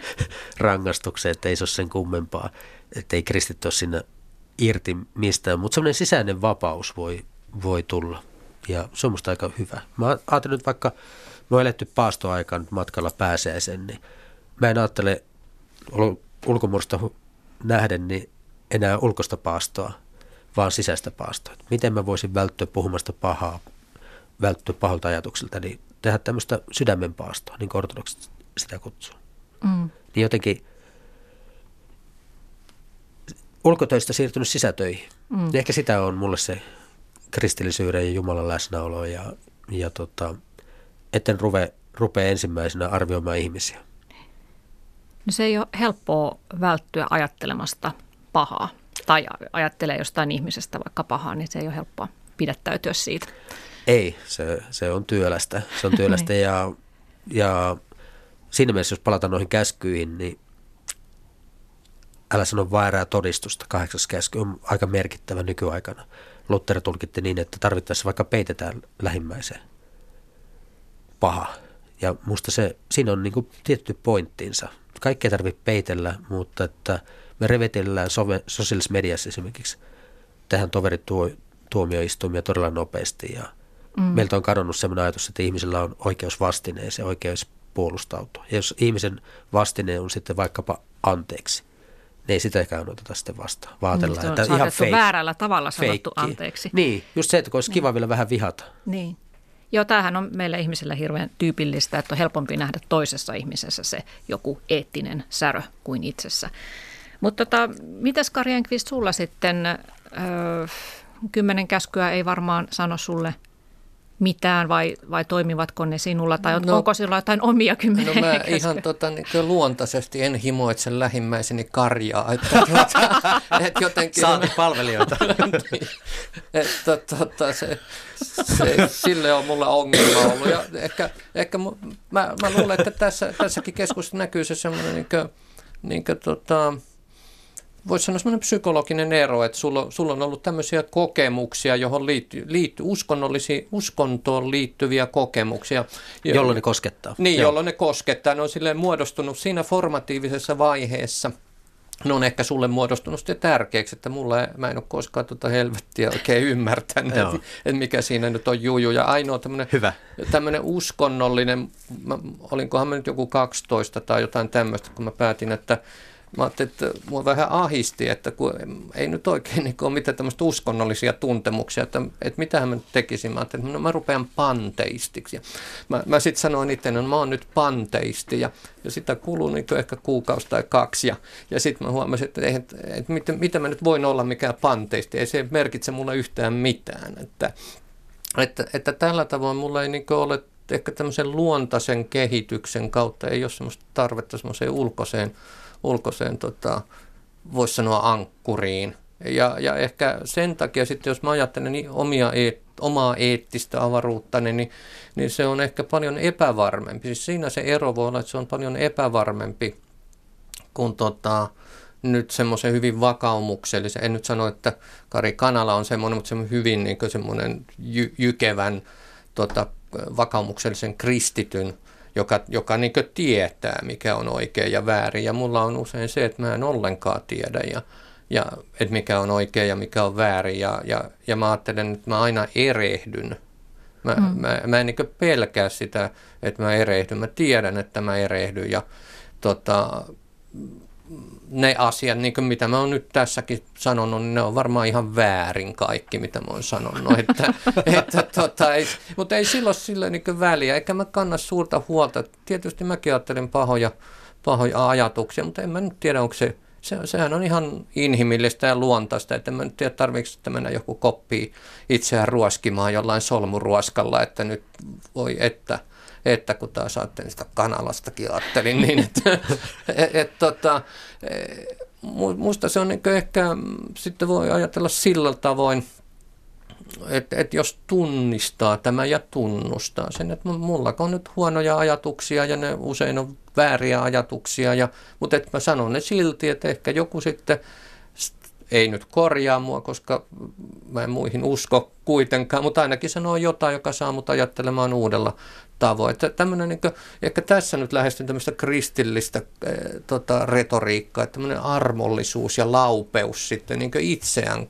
rangaistuksen, että ei se ole sen kummempaa, että ei kristit ole sinne irti mistään, mutta semmoinen sisäinen vapaus voi, voi tulla Ja se on musta aika hyvä. Mä ajattelin nyt vaikka, mä oon eletty paastoaikaan matkalla pääseeseen, niin mä en ajattele ulkomuodosta nähden niin enää ulkoista paastoa, vaan sisäistä paastoa. Miten mä voisin välttyä puhumasta pahaa, välttyä pahalta ajatuksilta, niin tehdä tämmöistä sydämen paastoa, niin kuin sitä kutsuu. Mm. Niin jotenkin ulkotöistä siirtynyt sisätöihin. Mm. Ehkä sitä on mulle se kristillisyyden ja Jumalan läsnäolo ja, ja tota, etten ruve, rupea ensimmäisenä arvioimaan ihmisiä. No se ei ole helppoa välttyä ajattelemasta pahaa tai ajattelee jostain ihmisestä vaikka pahaa, niin se ei ole helppoa pidättäytyä siitä. Ei, se, se on työlästä. Se on työlästä niin. ja, ja siinä mielessä, jos palataan noihin käskyihin, niin älä sano väärää todistusta. Kahdeksas käsky on aika merkittävä nykyaikana. Luther tulkitti niin, että tarvittaessa vaikka peitetään lähimmäiseen paha. Ja musta se, siinä on niin kuin tietty pointtinsa. Kaikkea tarvitse peitellä, mutta että me revetellään sove, sosiaalisessa mediassa esimerkiksi tähän toverit tuo, tuomioistuimia todella nopeasti ja mm. meiltä on kadonnut sellainen ajatus, että ihmisellä on oikeus vastineeseen, oikeus puolustautua. Ja jos ihmisen vastine on sitten vaikkapa anteeksi, niin ei sitäkään oteta sitten vastaan. Vaatellaan, niin, että ihan fake, väärällä tavalla sanottu feikki. anteeksi. Niin, just se, että olisi kiva niin. vielä vähän vihata. Niin. Joo, tämähän on meille ihmisillä hirveän tyypillistä, että on helpompi nähdä toisessa ihmisessä se joku eettinen särö kuin itsessä. Mutta tota, mitäs Kari Enqvist sulla sitten, öö, kymmenen käskyä ei varmaan sano sulle mitään vai, vai toimivatko ne sinulla tai no, onko sinulla jotain omia kymmenen No mä käskyä? ihan tota, niin luontaisesti en himoitse lähimmäiseni karjaa. Että, tuota, et jotenkin, Saati palvelijoita. niin, että, tota, se, se, sille on mulla ongelma ollut. Ja ehkä, ehkä mä, mä luulen, että tässä, tässäkin keskustelussa näkyy se semmoinen niin kuin, niin kuin, tota, voisi sanoa semmoinen psykologinen ero, että sulla, sulla on ollut tämmöisiä kokemuksia, johon liittyy, liittyy uskonnollisia, uskontoon liittyviä kokemuksia. Jolloin ne koskettaa. Niin, Joo. jolloin ne koskettaa. Ne on silleen muodostunut siinä formatiivisessa vaiheessa. Ne on ehkä sulle muodostunut sitten tärkeäksi, että mulla mä en ole koskaan tuota helvettiä oikein ymmärtänyt, että, että mikä siinä nyt on juju. Ja ainoa tämmöinen, Hyvä. tämmöinen uskonnollinen, mä, olinkohan mä nyt joku 12 tai jotain tämmöistä, kun mä päätin, että mä ajattelin, että mua vähän ahisti, että kun ei nyt oikein niin ole mitään tämmöistä uskonnollisia tuntemuksia, että, että mitähän mä nyt tekisin. Mä ajattelin, että no, mä rupean panteistiksi. Ja mä, mä sitten sanoin itse, että no, mä oon nyt panteisti ja, ja sitä kuluu niin ehkä kuukausi tai kaksi. Ja, ja sitten mä huomasin, että, että, että, mitä, mitä mä nyt voin olla mikään panteisti. Ei se merkitse mulle yhtään mitään. Että, että, että tällä tavoin mulla ei niin ole ehkä tämmöisen luontaisen kehityksen kautta ei ole semmoista tarvetta semmoiseen ulkoiseen ulkoiseen, tota, voisi sanoa, ankkuriin. Ja, ja ehkä sen takia sitten, jos mä ajattelen niin omia eet, omaa eettistä avaruutta, niin, niin se on ehkä paljon epävarmempi. Siis siinä se ero voi olla, että se on paljon epävarmempi kuin tota, nyt semmoisen hyvin vakaumuksellisen, en nyt sano, että Kari Kanala on semmoinen, mutta semmoinen hyvin niin semmoinen jy, jykevän tota, vakaumuksellisen kristityn joka, joka niin tietää, mikä on oikein ja väärin. Ja mulla on usein se, että mä en ollenkaan tiedä, ja, ja, että mikä on oikein ja mikä on väärin. Ja, ja, ja mä ajattelen, että mä aina erehdyn. Mä, mm. mä, mä en niin pelkää sitä, että mä erehdyn. Mä tiedän, että mä erehdyn. Ja tota, ne asiat, niin kuin mitä mä oon nyt tässäkin sanonut, niin ne on varmaan ihan väärin kaikki, mitä mä oon sanonut. että, että, tota, ei, mutta ei silloin sille niin väliä, eikä mä kanna suurta huolta. Tietysti mäkin ajattelen pahoja, pahoja ajatuksia, mutta en mä nyt tiedä, onko se, se, sehän on ihan inhimillistä ja luontaista, että mä nyt tiedä, tarvitsetko että mennä joku koppi itseään ruoskimaan jollain solmuruoskalla, että nyt voi että – että kun taas ajattelin sitä kanalastakin ajattelin, niin että et, et, tota, e, musta se on niin ehkä, sitten voi ajatella sillä tavoin, että et jos tunnistaa tämä ja tunnustaa sen, että mulla on nyt huonoja ajatuksia ja ne usein on vääriä ajatuksia, ja, mutta että mä sanon ne silti, että ehkä joku sitten ei nyt korjaa mua, koska mä en muihin usko kuitenkaan, mutta ainakin sanoo jotain, joka saa mut ajattelemaan uudella tavoin. Että tämmöinen, niin kuin, ehkä tässä nyt lähestyn tämmöistä kristillistä äh, tota, retoriikkaa, että tämmöinen armollisuus ja laupeus sitten niin itseään,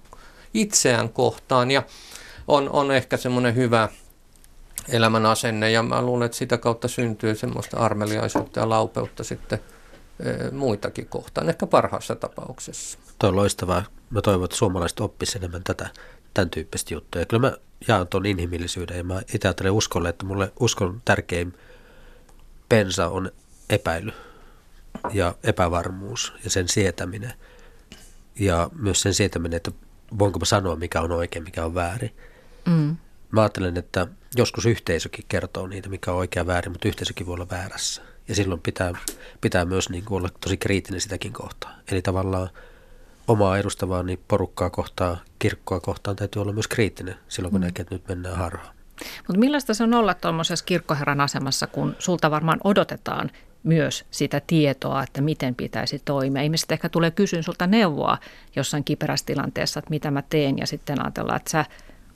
itseään kohtaan. Ja, on, on ehkä semmoinen hyvä elämän asenne ja mä luulen, että sitä kautta syntyy semmoista armeliaisuutta ja laupeutta sitten muitakin kohtaan, ehkä parhaassa tapauksessa. Tuo on loistavaa. Mä toivon, että suomalaiset oppisivat enemmän tätä, tämän tyyppistä juttuja. Kyllä mä jaan tuon inhimillisyyden ja mä itse ajattelen uskolle, että mulle uskon tärkein pensa on epäily ja epävarmuus ja sen sietäminen. Ja myös sen sietäminen, että voinko mä sanoa, mikä on oikein, mikä on väärin. Mm. Mä ajattelen, että joskus yhteisökin kertoo niitä, mikä on oikea väärin, mutta yhteisökin voi olla väärässä. Ja silloin pitää, pitää myös niin kuin olla tosi kriittinen sitäkin kohtaa. Eli tavallaan omaa edustavaa niin porukkaa kohtaan, kirkkoa kohtaan täytyy olla myös kriittinen silloin, kun mm. näkee, että nyt mennään harhaan. Mutta millaista se on olla tuommoisessa kirkkoherran asemassa, kun sulta varmaan odotetaan myös sitä tietoa, että miten pitäisi toimia. Ihmiset ehkä tulee kysyä sulta neuvoa jossain kiperässä tilanteessa, että mitä mä teen ja sitten ajatellaan, että sä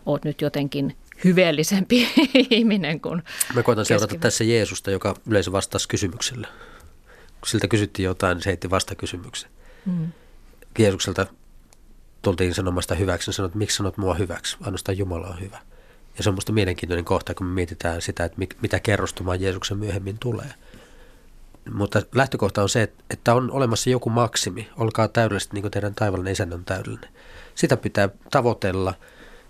oot nyt jotenkin hyveellisempi ihminen kuin Mä koitan seurata tässä Jeesusta, joka yleensä vastasi kysymykselle. Kun siltä kysyttiin jotain, niin se heitti vastakysymyksen. Mm. Jeesukselta tultiin sanomasta hyväksi, niin sanoi, että miksi sanot mua hyväksi? Ainoastaan Jumala on hyvä. Ja se on minusta mielenkiintoinen kohta, kun me mietitään sitä, että mitä kerrostumaan Jeesuksen myöhemmin tulee. Mutta lähtökohta on se, että on olemassa joku maksimi. Olkaa täydellisesti niin kuin teidän taivallinen isänne on täydellinen. Sitä pitää tavoitella –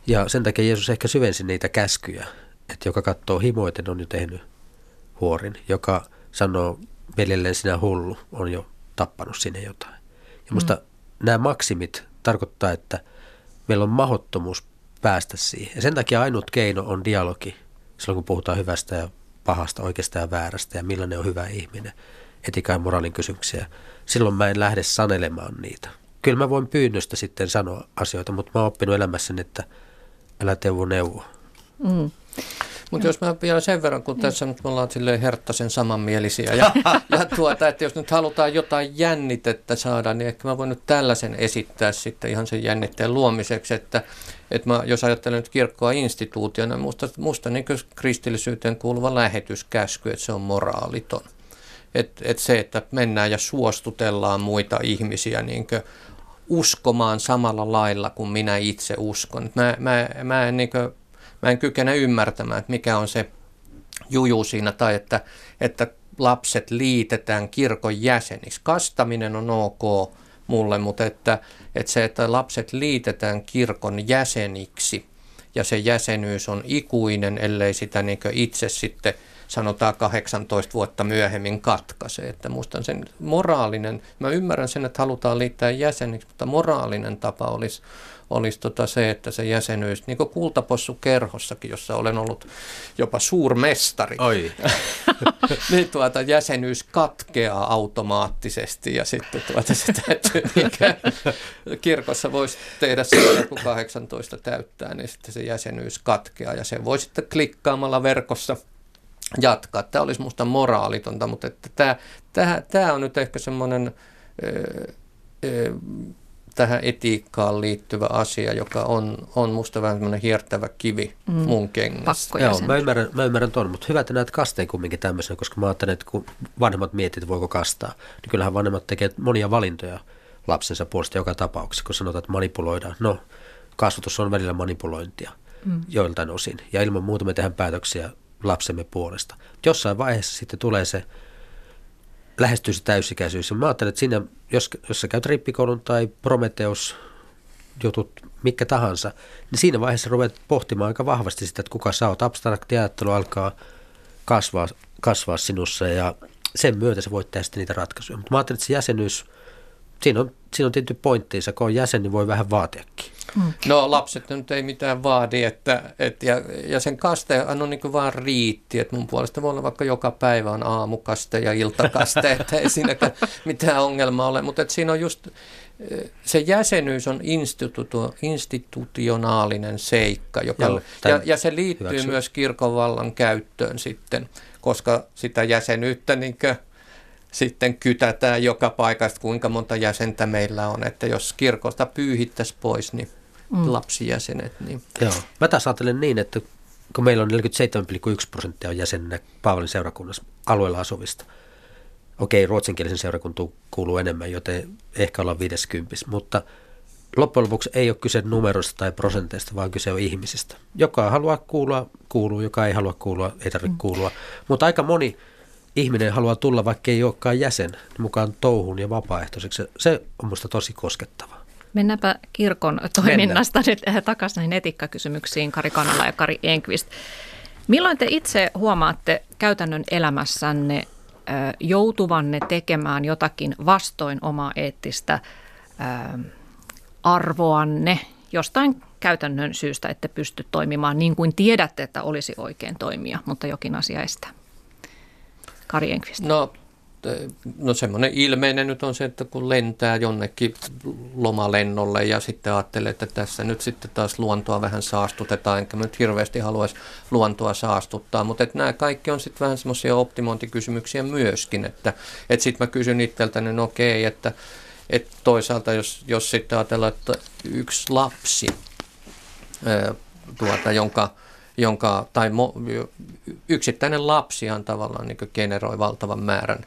ja sen takia Jeesus ehkä syvensi niitä käskyjä, että joka katsoo himoiten on jo tehnyt huorin, joka sanoo veljelleen sinä hullu, on jo tappanut sinne jotain. Ja musta mm. Nämä maksimit tarkoittaa, että meillä on mahottomuus päästä siihen. Ja sen takia ainut keino on dialogi, silloin kun puhutaan hyvästä ja pahasta, oikeasta ja väärästä ja millainen on hyvä ihminen, etikan ja moraalin kysymyksiä. Silloin mä en lähde sanelemaan niitä. Kyllä mä voin pyynnöstä sitten sanoa asioita, mutta mä oon oppinut elämässäni, että – älä teuvo neuvo. Mm. Mutta jos mä vielä sen verran, kun tässä nyt me ollaan silleen herttaisen samanmielisiä ja, ja tuota, että jos nyt halutaan jotain jännitettä saada, niin ehkä mä voin nyt tällaisen esittää sitten ihan sen jännitteen luomiseksi, että, että mä, jos ajattelen nyt kirkkoa instituutiona, musta, musta niin kristillisyyteen kuuluva lähetyskäsky, että se on moraaliton. Että et se, että mennään ja suostutellaan muita ihmisiä niin uskomaan samalla lailla kuin minä itse uskon. Mä, mä, mä, en, niin kuin, mä en kykene ymmärtämään, että mikä on se juju siinä, tai että, että lapset liitetään kirkon jäseniksi. Kastaminen on ok mulle, mutta että, että se, että lapset liitetään kirkon jäseniksi ja se jäsenyys on ikuinen, ellei sitä niin itse sitten – sanotaan 18 vuotta myöhemmin katkaisee. Että muistan sen moraalinen, mä ymmärrän sen, että halutaan liittää jäseniksi, mutta moraalinen tapa olisi, olisi tota se, että se jäsenyys, niin kuin kultapossu kerhossakin, jossa olen ollut jopa suurmestari, Oi. niin tuota, jäsenyys katkeaa automaattisesti ja sitten tuota, se täytyy, mikä kirkossa voisi tehdä sitä, kun 18 täyttää, niin sitten se jäsenyys katkeaa ja sen voi sitten klikkaamalla verkossa – jatkaa. Tämä olisi minusta moraalitonta, mutta että tämä, tämä, tämä on nyt ehkä semmoinen tähän etiikkaan liittyvä asia, joka on, on musta vähän semmoinen hiertävä kivi mm. mun kengässä. Joo, mä ymmärrän, mä ymmärrän ton, mutta hyvä, että näet kasteen kumminkin tämmöisenä, koska mä ajattelen, että kun vanhemmat miettivät, että voiko kastaa, niin kyllähän vanhemmat tekevät monia valintoja lapsensa puolesta joka tapauksessa, kun sanotaan, että manipuloidaan. No, kasvatus on välillä manipulointia mm. joiltain osin, ja ilman muuta me tehdään päätöksiä lapsemme puolesta. Jossain vaiheessa sitten tulee se, lähestyy se täysikäisyys. Mä ajattelen, että siinä, jos, jos sä käyt rippikoulun tai Prometeus jutut, mikä tahansa, niin siinä vaiheessa ruvet pohtimaan aika vahvasti sitä, että kuka sä oot. Abstrakti ajattelu alkaa kasvaa, kasvaa sinussa ja sen myötä sä voit tehdä niitä ratkaisuja. Mutta mä ajattelen, että se jäsenyys, siinä on, siinä on tietty pointtiinsa, kun on jäsen, niin voi vähän vaatiakin. Mm. No lapset nyt ei mitään vaadi, että, et, ja, ja sen kaste on niin vaan riitti, että mun puolesta voi olla vaikka joka päivä on aamukaste ja iltakaste, että ei siinä mitään ongelmaa ole, mutta siinä on just, eh, se jäsenyys on institutu, institutionaalinen seikka, joka, Joo, ja, ja se liittyy hyväksy. myös kirkonvallan käyttöön sitten, koska sitä jäsenyyttä niin sitten kytätään joka paikasta, kuinka monta jäsentä meillä on. Että jos kirkosta pyyhittäisi pois, niin mm. lapsijäsenet. Niin. Joo. Mä taas ajattelen niin, että kun meillä on 47,1 prosenttia on jäsenenä Paavalin seurakunnassa alueella asuvista. Okei, ruotsinkielisen seurakuntaan kuuluu enemmän, joten ehkä ollaan 50, mutta loppujen lopuksi ei ole kyse numerosta tai prosenteista, vaan kyse on ihmisistä. Joka haluaa kuulua, kuuluu, joka ei halua kuulua, ei tarvitse mm. kuulua. Mutta aika moni ihminen haluaa tulla, vaikka ei olekaan jäsen, mukaan touhun ja vapaaehtoiseksi. Se on minusta tosi koskettavaa. Mennäänpä kirkon toiminnasta Mennään. nyt äh, takaisin näihin etikkakysymyksiin, Kari Kanala ja Kari Enqvist. Milloin te itse huomaatte käytännön elämässänne äh, joutuvanne tekemään jotakin vastoin omaa eettistä äh, arvoanne jostain käytännön syystä, että pysty toimimaan niin kuin tiedätte, että olisi oikein toimia, mutta jokin asia estää? Kari Enqvist. No no semmoinen ilmeinen nyt on se, että kun lentää jonnekin lomalennolle ja sitten ajattelee, että tässä nyt sitten taas luontoa vähän saastutetaan, enkä nyt hirveästi haluaisi luontoa saastuttaa, mutta että nämä kaikki on sitten vähän semmoisia optimointikysymyksiä myöskin, että, että sitten mä kysyn itseltäni, no okei, että, että toisaalta jos, jos sitten ajatellaan, että yksi lapsi, tuota, jonka jonka, tai mo, yksittäinen lapsihan tavallaan niin generoi valtavan määrän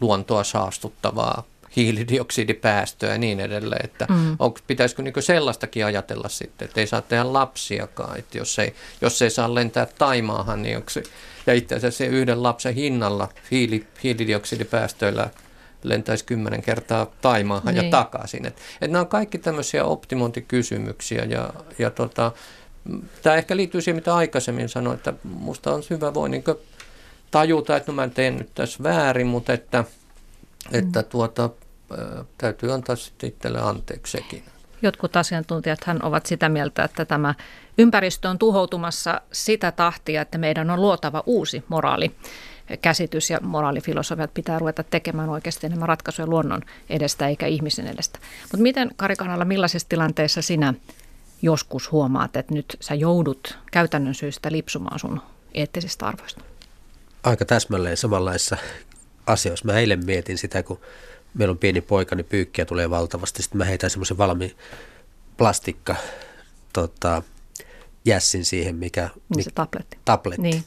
luontoa saastuttavaa hiilidioksidipäästöä ja niin edelleen. Että mm. onko, pitäisikö niin sellaistakin ajatella sitten, että ei saa tehdä lapsiakaan, että jos ei, jos ei saa lentää Taimaahan, niin onko se, ja itse asiassa se yhden lapsen hinnalla hiili, hiilidioksidipäästöillä lentäisi kymmenen kertaa Taimaahan niin. ja takaisin. Että et nämä on kaikki tämmöisiä optimointikysymyksiä ja, ja tota, tämä ehkä liittyy siihen, mitä aikaisemmin sanoin, että minusta on hyvä voi niin tajuta, että no mä teen nyt tässä väärin, mutta että, mm. että tuota, täytyy antaa sitten itselle anteeksi sekin. Jotkut asiantuntijat ovat sitä mieltä, että tämä ympäristö on tuhoutumassa sitä tahtia, että meidän on luotava uusi moraali käsitys ja moraalifilosofiat pitää ruveta tekemään oikeasti enemmän ratkaisuja luonnon edestä eikä ihmisen edestä. Mutta miten Karikanalla, millaisissa tilanteissa sinä joskus huomaat, että nyt sä joudut käytännön syystä lipsumaan sun eettisistä arvoista? aika täsmälleen samanlaissa asioissa. Mä eilen mietin sitä, kun meillä on pieni poika, niin pyykkiä tulee valtavasti. Sitten mä heitän semmoisen valmiin plastikka tota, jässin siihen, mikä... Niin se tabletti. Tabletti. Niin.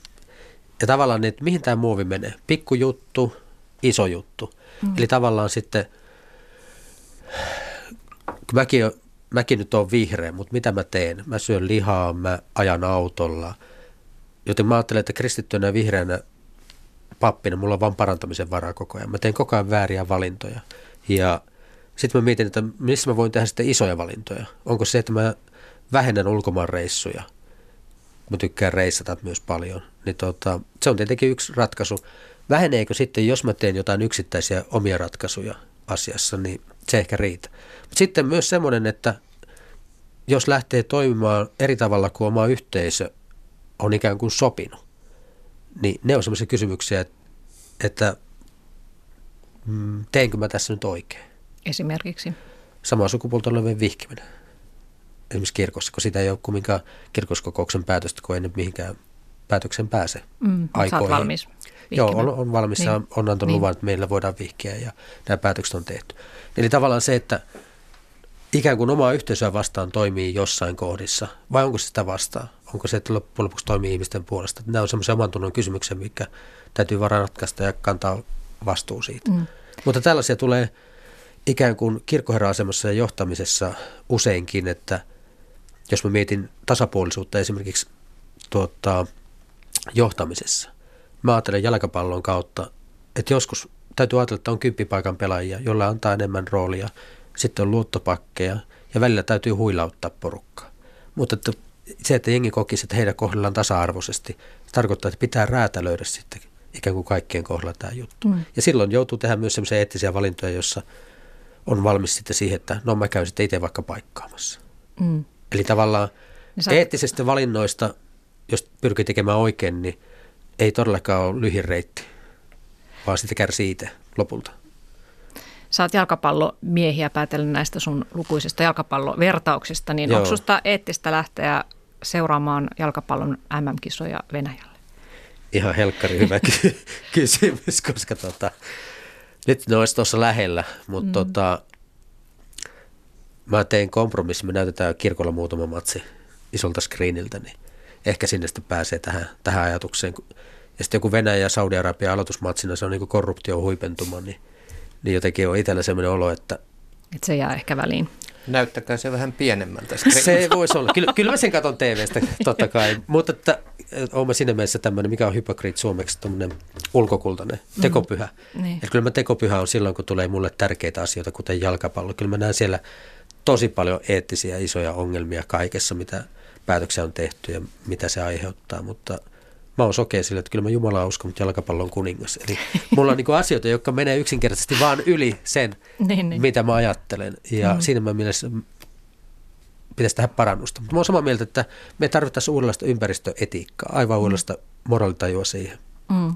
Ja tavallaan, että mihin tämä muovi menee? Pikku juttu, iso juttu. Mm. Eli tavallaan sitten, kun mäkin, mäkin nyt on vihreä, mutta mitä mä teen? Mä syön lihaa, mä ajan autolla. Joten mä ajattelen, että kristittynä vihreänä pappina, mulla on vain parantamisen varaa koko ajan. Mä teen koko ajan vääriä valintoja. Ja sitten mä mietin, että missä mä voin tehdä sitten isoja valintoja. Onko se, että mä vähennän ulkomaan reissuja. Mä tykkään reissata myös paljon. Niin tota, se on tietenkin yksi ratkaisu. Väheneekö sitten, jos mä teen jotain yksittäisiä omia ratkaisuja asiassa, niin se ehkä riitä. Mutta sitten myös semmoinen, että jos lähtee toimimaan eri tavalla kuin oma yhteisö on ikään kuin sopinut, niin ne on sellaisia kysymyksiä, että, mm, teenkö mä tässä nyt oikein. Esimerkiksi? Samaa sukupuolta olevien vihkiminen. Esimerkiksi kirkossa, kun sitä ei ole kumminkaan kirkoskokouksen päätöstä, kun ei nyt mihinkään päätöksen pääse mm, aikoihin. valmis Joo, on, on valmis niin. on, on antanut niin. luvan, että meillä voidaan vihkiä ja nämä päätökset on tehty. Eli tavallaan se, että ikään kuin omaa yhteisöä vastaan toimii jossain kohdissa, vai onko se sitä vastaan? Onko se, että loppujen lopuksi toimii ihmisten puolesta? Nämä on semmoisia oman tunnon kysymyksiä, mikä täytyy varaa ratkaista ja kantaa vastuu siitä. Mm. Mutta tällaisia tulee ikään kuin kirkkoherra-asemassa ja johtamisessa useinkin, että jos mä mietin tasapuolisuutta esimerkiksi tuota, johtamisessa, mä ajattelen jalkapallon kautta, että joskus täytyy ajatella, että on kymppipaikan pelaajia, joilla antaa enemmän roolia – sitten on luottopakkeja ja välillä täytyy huilauttaa porukkaa. Mutta että se, että jengi kokisi, että heidän kohdellaan tasa-arvoisesti, se tarkoittaa, että pitää räätälöidä sitten ikään kuin kaikkien kohdalla tämä juttu. Mm. Ja silloin joutuu tehdä myös sellaisia eettisiä valintoja, jossa on valmis sitten siihen, että no mä käyn sitten itse vaikka paikkaamassa. Mm. Eli tavallaan sä... eettisistä valinnoista, jos pyrkii tekemään oikein, niin ei todellakaan ole lyhin reitti, vaan sitten kärsii itse lopulta. Sä oot jalkapallomiehiä päätellen näistä sun lukuisista jalkapallovertauksista, niin Joo. onko susta eettistä lähteä seuraamaan jalkapallon MM-kisoja Venäjälle? Ihan helkkari hyvä kysymys, koska tota, nyt ne olisi tuossa lähellä, mutta mm. tota, mä tein kompromissi, me näytetään kirkolla muutama matsi isolta screeniltä, niin ehkä sinne sitten pääsee tähän, tähän ajatukseen. Ja sitten joku Venäjä ja Saudi-Arabia aloitusmatsina, se on niin korruptio huipentuma, niin niin jotenkin on itsellä sellainen olo, että... Että se jää ehkä väliin. Näyttäkää se vähän pienemmältä. Se voisi olla. Kyllä, kyllä mä sen katon TVstä, totta kai. Mutta että, olen siinä mielessä tämmöinen, mikä on hypokriit suomeksi, tämmöinen ulkokultainen, mm. tekopyhä. Mm. Niin. kyllä mä tekopyhä on silloin, kun tulee mulle tärkeitä asioita, kuten jalkapallo. Kyllä mä näen siellä tosi paljon eettisiä isoja ongelmia kaikessa, mitä päätöksiä on tehty ja mitä se aiheuttaa, mutta – mä oon sokea sille, että kyllä mä Jumalaa uskon, mutta jalkapallo on kuningas. Eli mulla on niin asioita, jotka menee yksinkertaisesti vaan yli sen, niin, niin. mitä mä ajattelen. Ja mm. siinä mä mielessä pitäisi tehdä parannusta. Mutta mä oon samaa mieltä, että me tarvittaisiin uudenlaista ympäristöetiikkaa, aivan mm. uudenlaista moraalitajua siihen. Mm.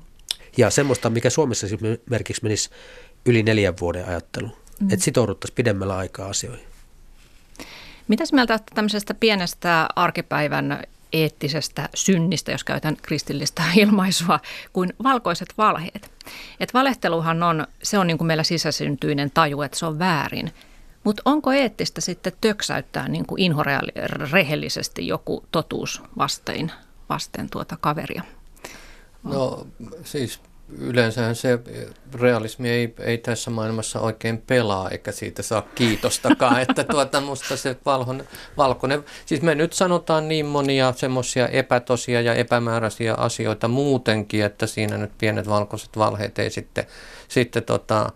Ja semmoista, mikä Suomessa esimerkiksi menisi yli neljän vuoden ajattelu. Mm. Että sitouduttaisiin pidemmällä aikaa asioihin. Mitäs mieltä tämmöisestä pienestä arkipäivän eettisestä synnistä, jos käytän kristillistä ilmaisua, kuin valkoiset valheet. Et valehteluhan on, se on niin kuin meillä sisäsyntyinen taju, että se on väärin. Mutta onko eettistä sitten töksäyttää niin kuin inhorehellisesti joku totuus vasten, vasten tuota kaveria? No siis yleensähän se realismi ei, ei tässä maailmassa oikein pelaa, eikä siitä saa kiitostakaan, että tuota musta se valkoinen, valkoinen, siis me nyt sanotaan niin monia semmoisia epätosia ja epämääräisiä asioita muutenkin, että siinä nyt pienet valkoiset valheet ei sitten, sitten tota,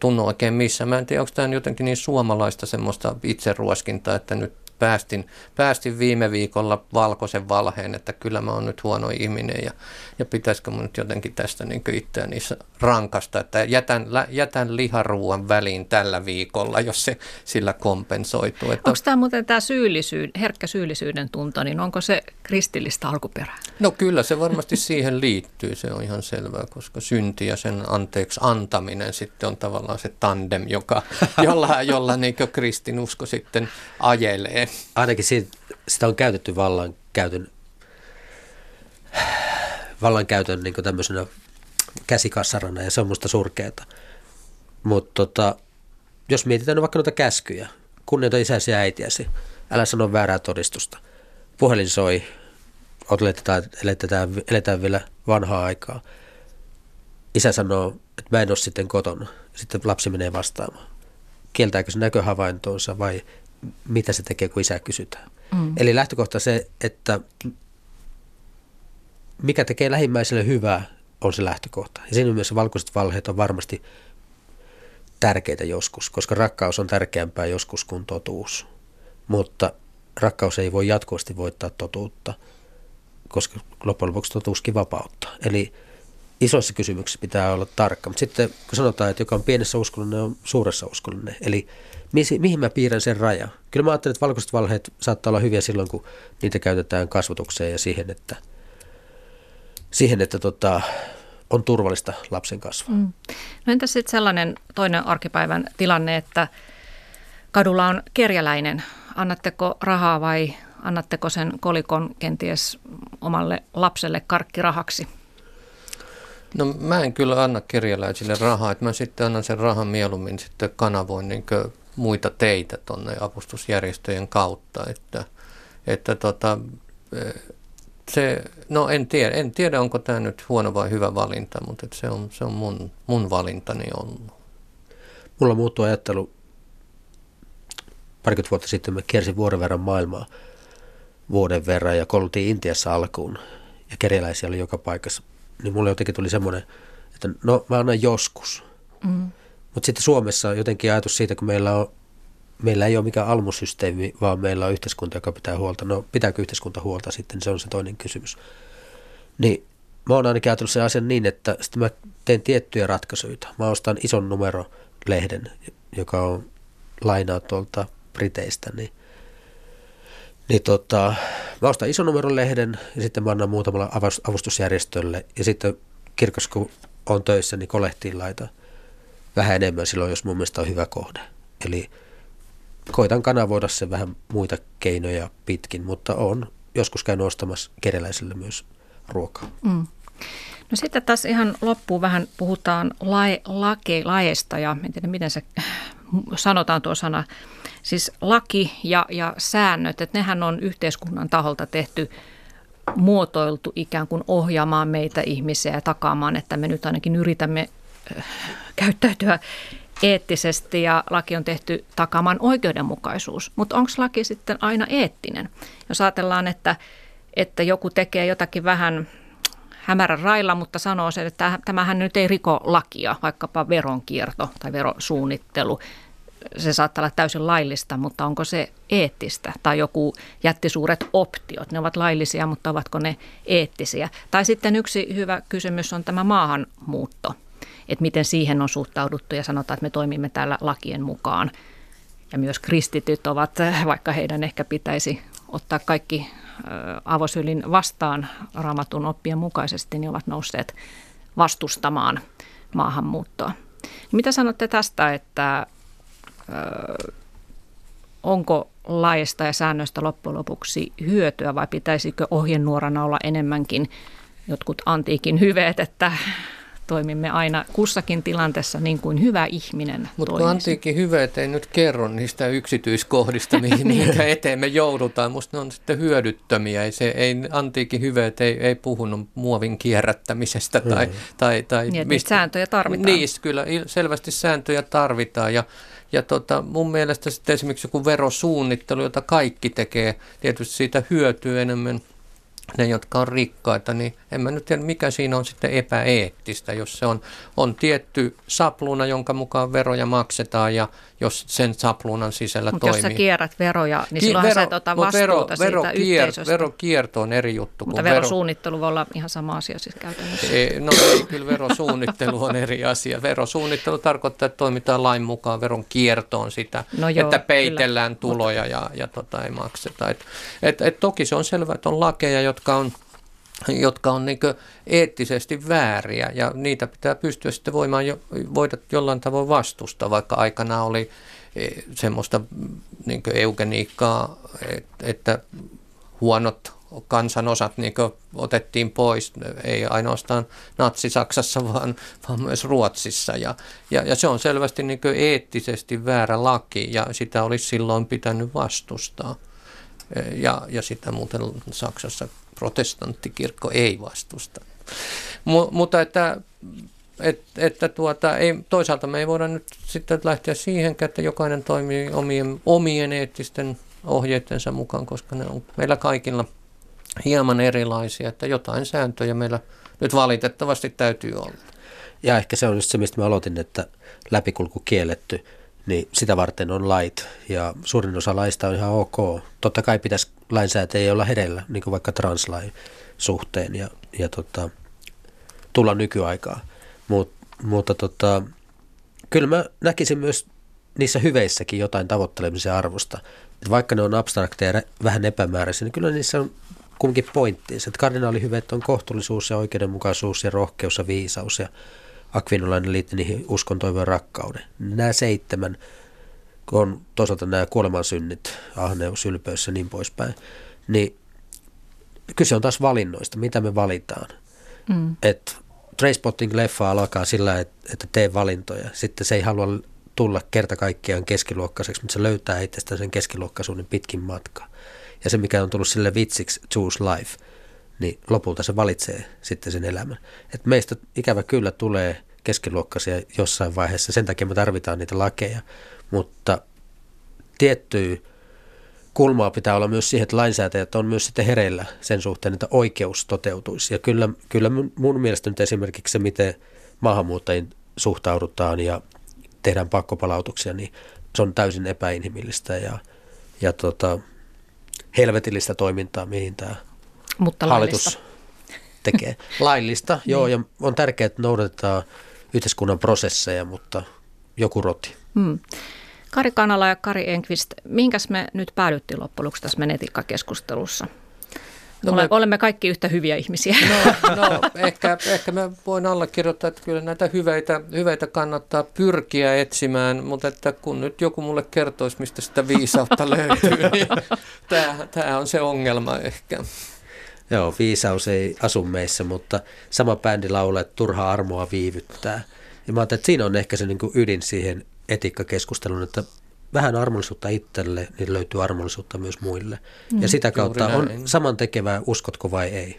tunnu oikein missä. Mä en tiedä, onko tämä jotenkin niin suomalaista semmoista itseruoskintaa, että nyt päästin, päästin viime viikolla valkoisen valheen, että kyllä mä oon nyt huono ihminen ja, ja pitäisikö mun nyt jotenkin tästä niin itseäni rankasta, että jätän, jätän liharuuan väliin tällä viikolla, jos se sillä kompensoituu. Että... Onko tämä muuten tämä syyllisyyd, herkkä syyllisyyden tunto, niin onko se kristillistä alkuperää? No kyllä se varmasti siihen liittyy, se on ihan selvää, koska synti ja sen anteeksi antaminen sitten on tavallaan se tandem, joka, jolla, jolla niin kristinusko sitten ajelee ainakin siitä, sitä on käytetty vallankäytön, vallankäytön niin tämmöisenä käsikassarana ja se on musta surkeeta. Mutta tota, jos mietitään vaikka noita käskyjä, kunnioita isäsi ja äitiäsi, älä sano väärää todistusta. Puhelin soi, eletään, eletään, eletään vielä vanhaa aikaa. Isä sanoo, että mä en ole sitten kotona. Sitten lapsi menee vastaamaan. Kieltääkö se näköhavaintoonsa vai mitä se tekee, kun isä kysytään. Mm. Eli lähtökohta se, että mikä tekee lähimmäiselle hyvää, on se lähtökohta. Ja siinä mielessä valkoiset valheet on varmasti tärkeitä joskus, koska rakkaus on tärkeämpää joskus kuin totuus. Mutta rakkaus ei voi jatkuvasti voittaa totuutta, koska loppujen lopuksi totuuskin vapauttaa. Eli isoissa kysymyksissä pitää olla tarkka. Mutta sitten kun sanotaan, että joka on pienessä uskollinen, on suuressa uskollinen. Eli mihin mä piirrän sen rajan? Kyllä mä ajattelen, että valkoiset valheet saattaa olla hyviä silloin, kun niitä käytetään kasvatukseen ja siihen, että, siihen, että tota, on turvallista lapsen kasvaa. Mm. No entäs sitten sellainen toinen arkipäivän tilanne, että kadulla on kerjäläinen. Annatteko rahaa vai annatteko sen kolikon kenties omalle lapselle karkkirahaksi? No mä en kyllä anna kerjäläisille rahaa, että mä sitten annan sen rahan mieluummin sitten kanavoin niin muita teitä tuonne avustusjärjestöjen kautta, että, että tota, se, no en tiedä, en tiedä onko tämä nyt huono vai hyvä valinta, mutta se on, se on mun, mun valintani ollut. Mulla muuttui ajattelu, parikymmentä vuotta sitten mä kiersin vuoden verran maailmaa vuoden verran ja koluttiin Intiassa alkuun ja kerjäläisiä oli joka paikassa, niin mulle jotenkin tuli semmoinen, että no mä annan joskus. Mm. Mutta sitten Suomessa on jotenkin ajatus siitä, kun meillä, on, meillä ei ole mikään almusysteemi, vaan meillä on yhteiskunta, joka pitää huolta. No pitääkö yhteiskunta huolta sitten, se on se toinen kysymys. Niin mä oon ainakin ajatellut sen asian niin, että sitten mä teen tiettyjä ratkaisuja. Mä ostan ison numero lehden, joka on lainaa tuolta Briteistä, niin niin tota, mä ostan ison numeron lehden ja sitten mä annan muutamalle avustusjärjestölle ja sitten kirkossa kun on töissä, niin kolehtiin laita – vähän enemmän silloin, jos mun mielestä on hyvä kohde. Eli koitan kanavoida se vähän muita keinoja pitkin, mutta on joskus käynyt ostamassa kereläisille myös ruokaa. Mm. No sitten taas ihan loppuun vähän puhutaan lae, lake, laeista ja en tiedä miten se sanotaan tuo sana. Siis laki ja, ja säännöt, että nehän on yhteiskunnan taholta tehty muotoiltu ikään kuin ohjaamaan meitä ihmisiä ja takaamaan, että me nyt ainakin yritämme käyttäytyä eettisesti ja laki on tehty takaamaan oikeudenmukaisuus. Mutta onko laki sitten aina eettinen? Jos ajatellaan, että, että joku tekee jotakin vähän hämärän railla, mutta sanoo sen, että tämähän nyt ei riko lakia, vaikkapa veronkierto tai verosuunnittelu. Se saattaa olla täysin laillista, mutta onko se eettistä? Tai joku jättisuuret optiot, ne ovat laillisia, mutta ovatko ne eettisiä? Tai sitten yksi hyvä kysymys on tämä maahanmuutto, että miten siihen on suhtauduttu ja sanotaan, että me toimimme täällä lakien mukaan. Ja myös kristityt ovat, vaikka heidän ehkä pitäisi ottaa kaikki avosylin vastaan raamatun oppien mukaisesti, niin ovat nousseet vastustamaan maahanmuuttoa. Mitä sanotte tästä, että onko laista ja säännöistä loppujen lopuksi hyötyä vai pitäisikö ohjenuorana olla enemmänkin jotkut antiikin hyveet, että toimimme aina kussakin tilanteessa niin kuin hyvä ihminen Mutta antiikin hyveet ei nyt kerro niistä yksityiskohdista, mihin niin. eteen me joudutaan. Musta ne on sitten hyödyttömiä. Ei, se, ei, antiikin hyveet ei, ei puhunut muovin kierrättämisestä tai, mm. tai, tai niin, mistä, sääntöjä tarvitaan. Niistä kyllä selvästi sääntöjä tarvitaan ja ja tota, mun mielestä sitten esimerkiksi joku verosuunnittelu, jota kaikki tekee, tietysti siitä hyötyy enemmän – ne, jotka on rikkaita, niin en mä nyt tiedä, mikä siinä on sitten epäeettistä, jos se on, on tietty sapluuna, jonka mukaan veroja maksetaan ja jos sen sapluunan sisällä Mut toimii. jos sä kierrät veroja, niin Ki- silloin vero, sä et ota vastuuta vero, vero, siitä kier, yhteisöstä. Verokierto on eri juttu. Mutta verosuunnittelu voi olla ihan sama asia siis käytännössä. Ei, no ei, kyllä verosuunnittelu on eri asia. Verosuunnittelu tarkoittaa, että toimitaan lain mukaan. Veron kierto on sitä, no joo, että peitellään kyllä. tuloja ja, ja tota, ei makseta. Et, et, et toki se on selvää, että on lakeja, jotka on jotka on niin eettisesti vääriä ja niitä pitää pystyä sitten voimaan jo, voida jollain tavoin vastustaa, vaikka aikana oli e, semmoista niin eugeniikkaa, että huonot kansanosat niin otettiin pois, ei ainoastaan Natsi-Saksassa, vaan, vaan myös Ruotsissa. Ja, ja, ja se on selvästi niin eettisesti väärä laki ja sitä olisi silloin pitänyt vastustaa. E, ja, ja sitä muuten Saksassa protestanttikirkko ei vastusta. M- mutta että, et, että tuota, ei, toisaalta me ei voida nyt sitten lähteä siihen, että jokainen toimii omien, omien eettisten ohjeittensa mukaan, koska ne on meillä kaikilla hieman erilaisia, että jotain sääntöjä meillä nyt valitettavasti täytyy olla. Ja ehkä se on just se, mistä mä aloitin, että läpikulku kielletty, niin sitä varten on lait. Ja suurin osa laista on ihan ok. Totta kai pitäisi lainsäätäjiä olla hereillä, niin kuin vaikka translain suhteen ja, ja tota, tulla nykyaikaa. Mut, mutta tota, kyllä mä näkisin myös niissä hyveissäkin jotain tavoittelemisen arvosta. Et vaikka ne on abstrakteja ja vähän epämääräisiä, niin kyllä niissä on kumminkin pointtiinsa. Kardinaalihyveet on kohtuullisuus ja oikeudenmukaisuus ja rohkeus ja viisaus ja Akvinolainen liitti niihin uskon, toivon ja rakkauden. Nämä seitsemän, kun on toisaalta nämä kuolemansynnit, ahneus, ylpeys ja niin poispäin, niin kyse on taas valinnoista, mitä me valitaan. Mm. että Trainspotting-leffa alkaa sillä, että, että tee valintoja. Sitten se ei halua tulla kerta kaikkiaan keskiluokkaiseksi, mutta se löytää itsestään sen keskiluokkaisuuden pitkin matkaa. Ja se, mikä on tullut sille vitsiksi Choose Life, niin lopulta se valitsee sitten sen elämän. Et meistä ikävä kyllä tulee keskiluokkaisia jossain vaiheessa, sen takia me tarvitaan niitä lakeja, mutta tiettyä kulmaa pitää olla myös siihen, että lainsäätäjät on myös sitten hereillä sen suhteen, että oikeus toteutuisi. Ja kyllä, kyllä mun mielestä nyt esimerkiksi se, miten maahanmuuttajiin suhtaudutaan ja tehdään pakkopalautuksia, niin se on täysin epäinhimillistä ja, ja tota, helvetillistä toimintaa, mihin tämä Mutta hallitus laillista. tekee. laillista, joo, niin. ja on tärkeää, että noudatetaan yhteiskunnan prosesseja, mutta joku roti. Hmm. Kari Kanala ja Kari Enqvist, minkäs me nyt päädyttiin loppujen lopuksi tässä menetiikkakeskustelussa? No me, olemme kaikki yhtä hyviä ihmisiä. No, no ehkä, ehkä mä voin allekirjoittaa, että kyllä näitä hyveitä, hyveitä kannattaa pyrkiä etsimään, mutta että kun nyt joku mulle kertoisi, mistä sitä viisautta löytyy, niin tämä on se ongelma ehkä. Joo, viisaus ei asu meissä, mutta sama bändi laulaa, että turha armoa viivyttää. Ja mä ajattelin, että siinä on ehkä se niin kuin ydin siihen etiikkakeskusteluun, että vähän armollisuutta itselle, niin löytyy armollisuutta myös muille. Mm, ja sitä kautta on saman tekevää, uskotko vai ei.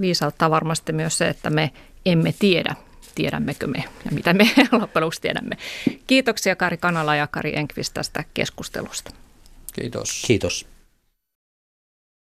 Viisautta varmasti myös se, että me emme tiedä tiedämmekö me ja mitä me loppujen lopuksi tiedämme. Kiitoksia Kari Kanala ja Kari Enkvist tästä keskustelusta. Kiitos. Kiitos.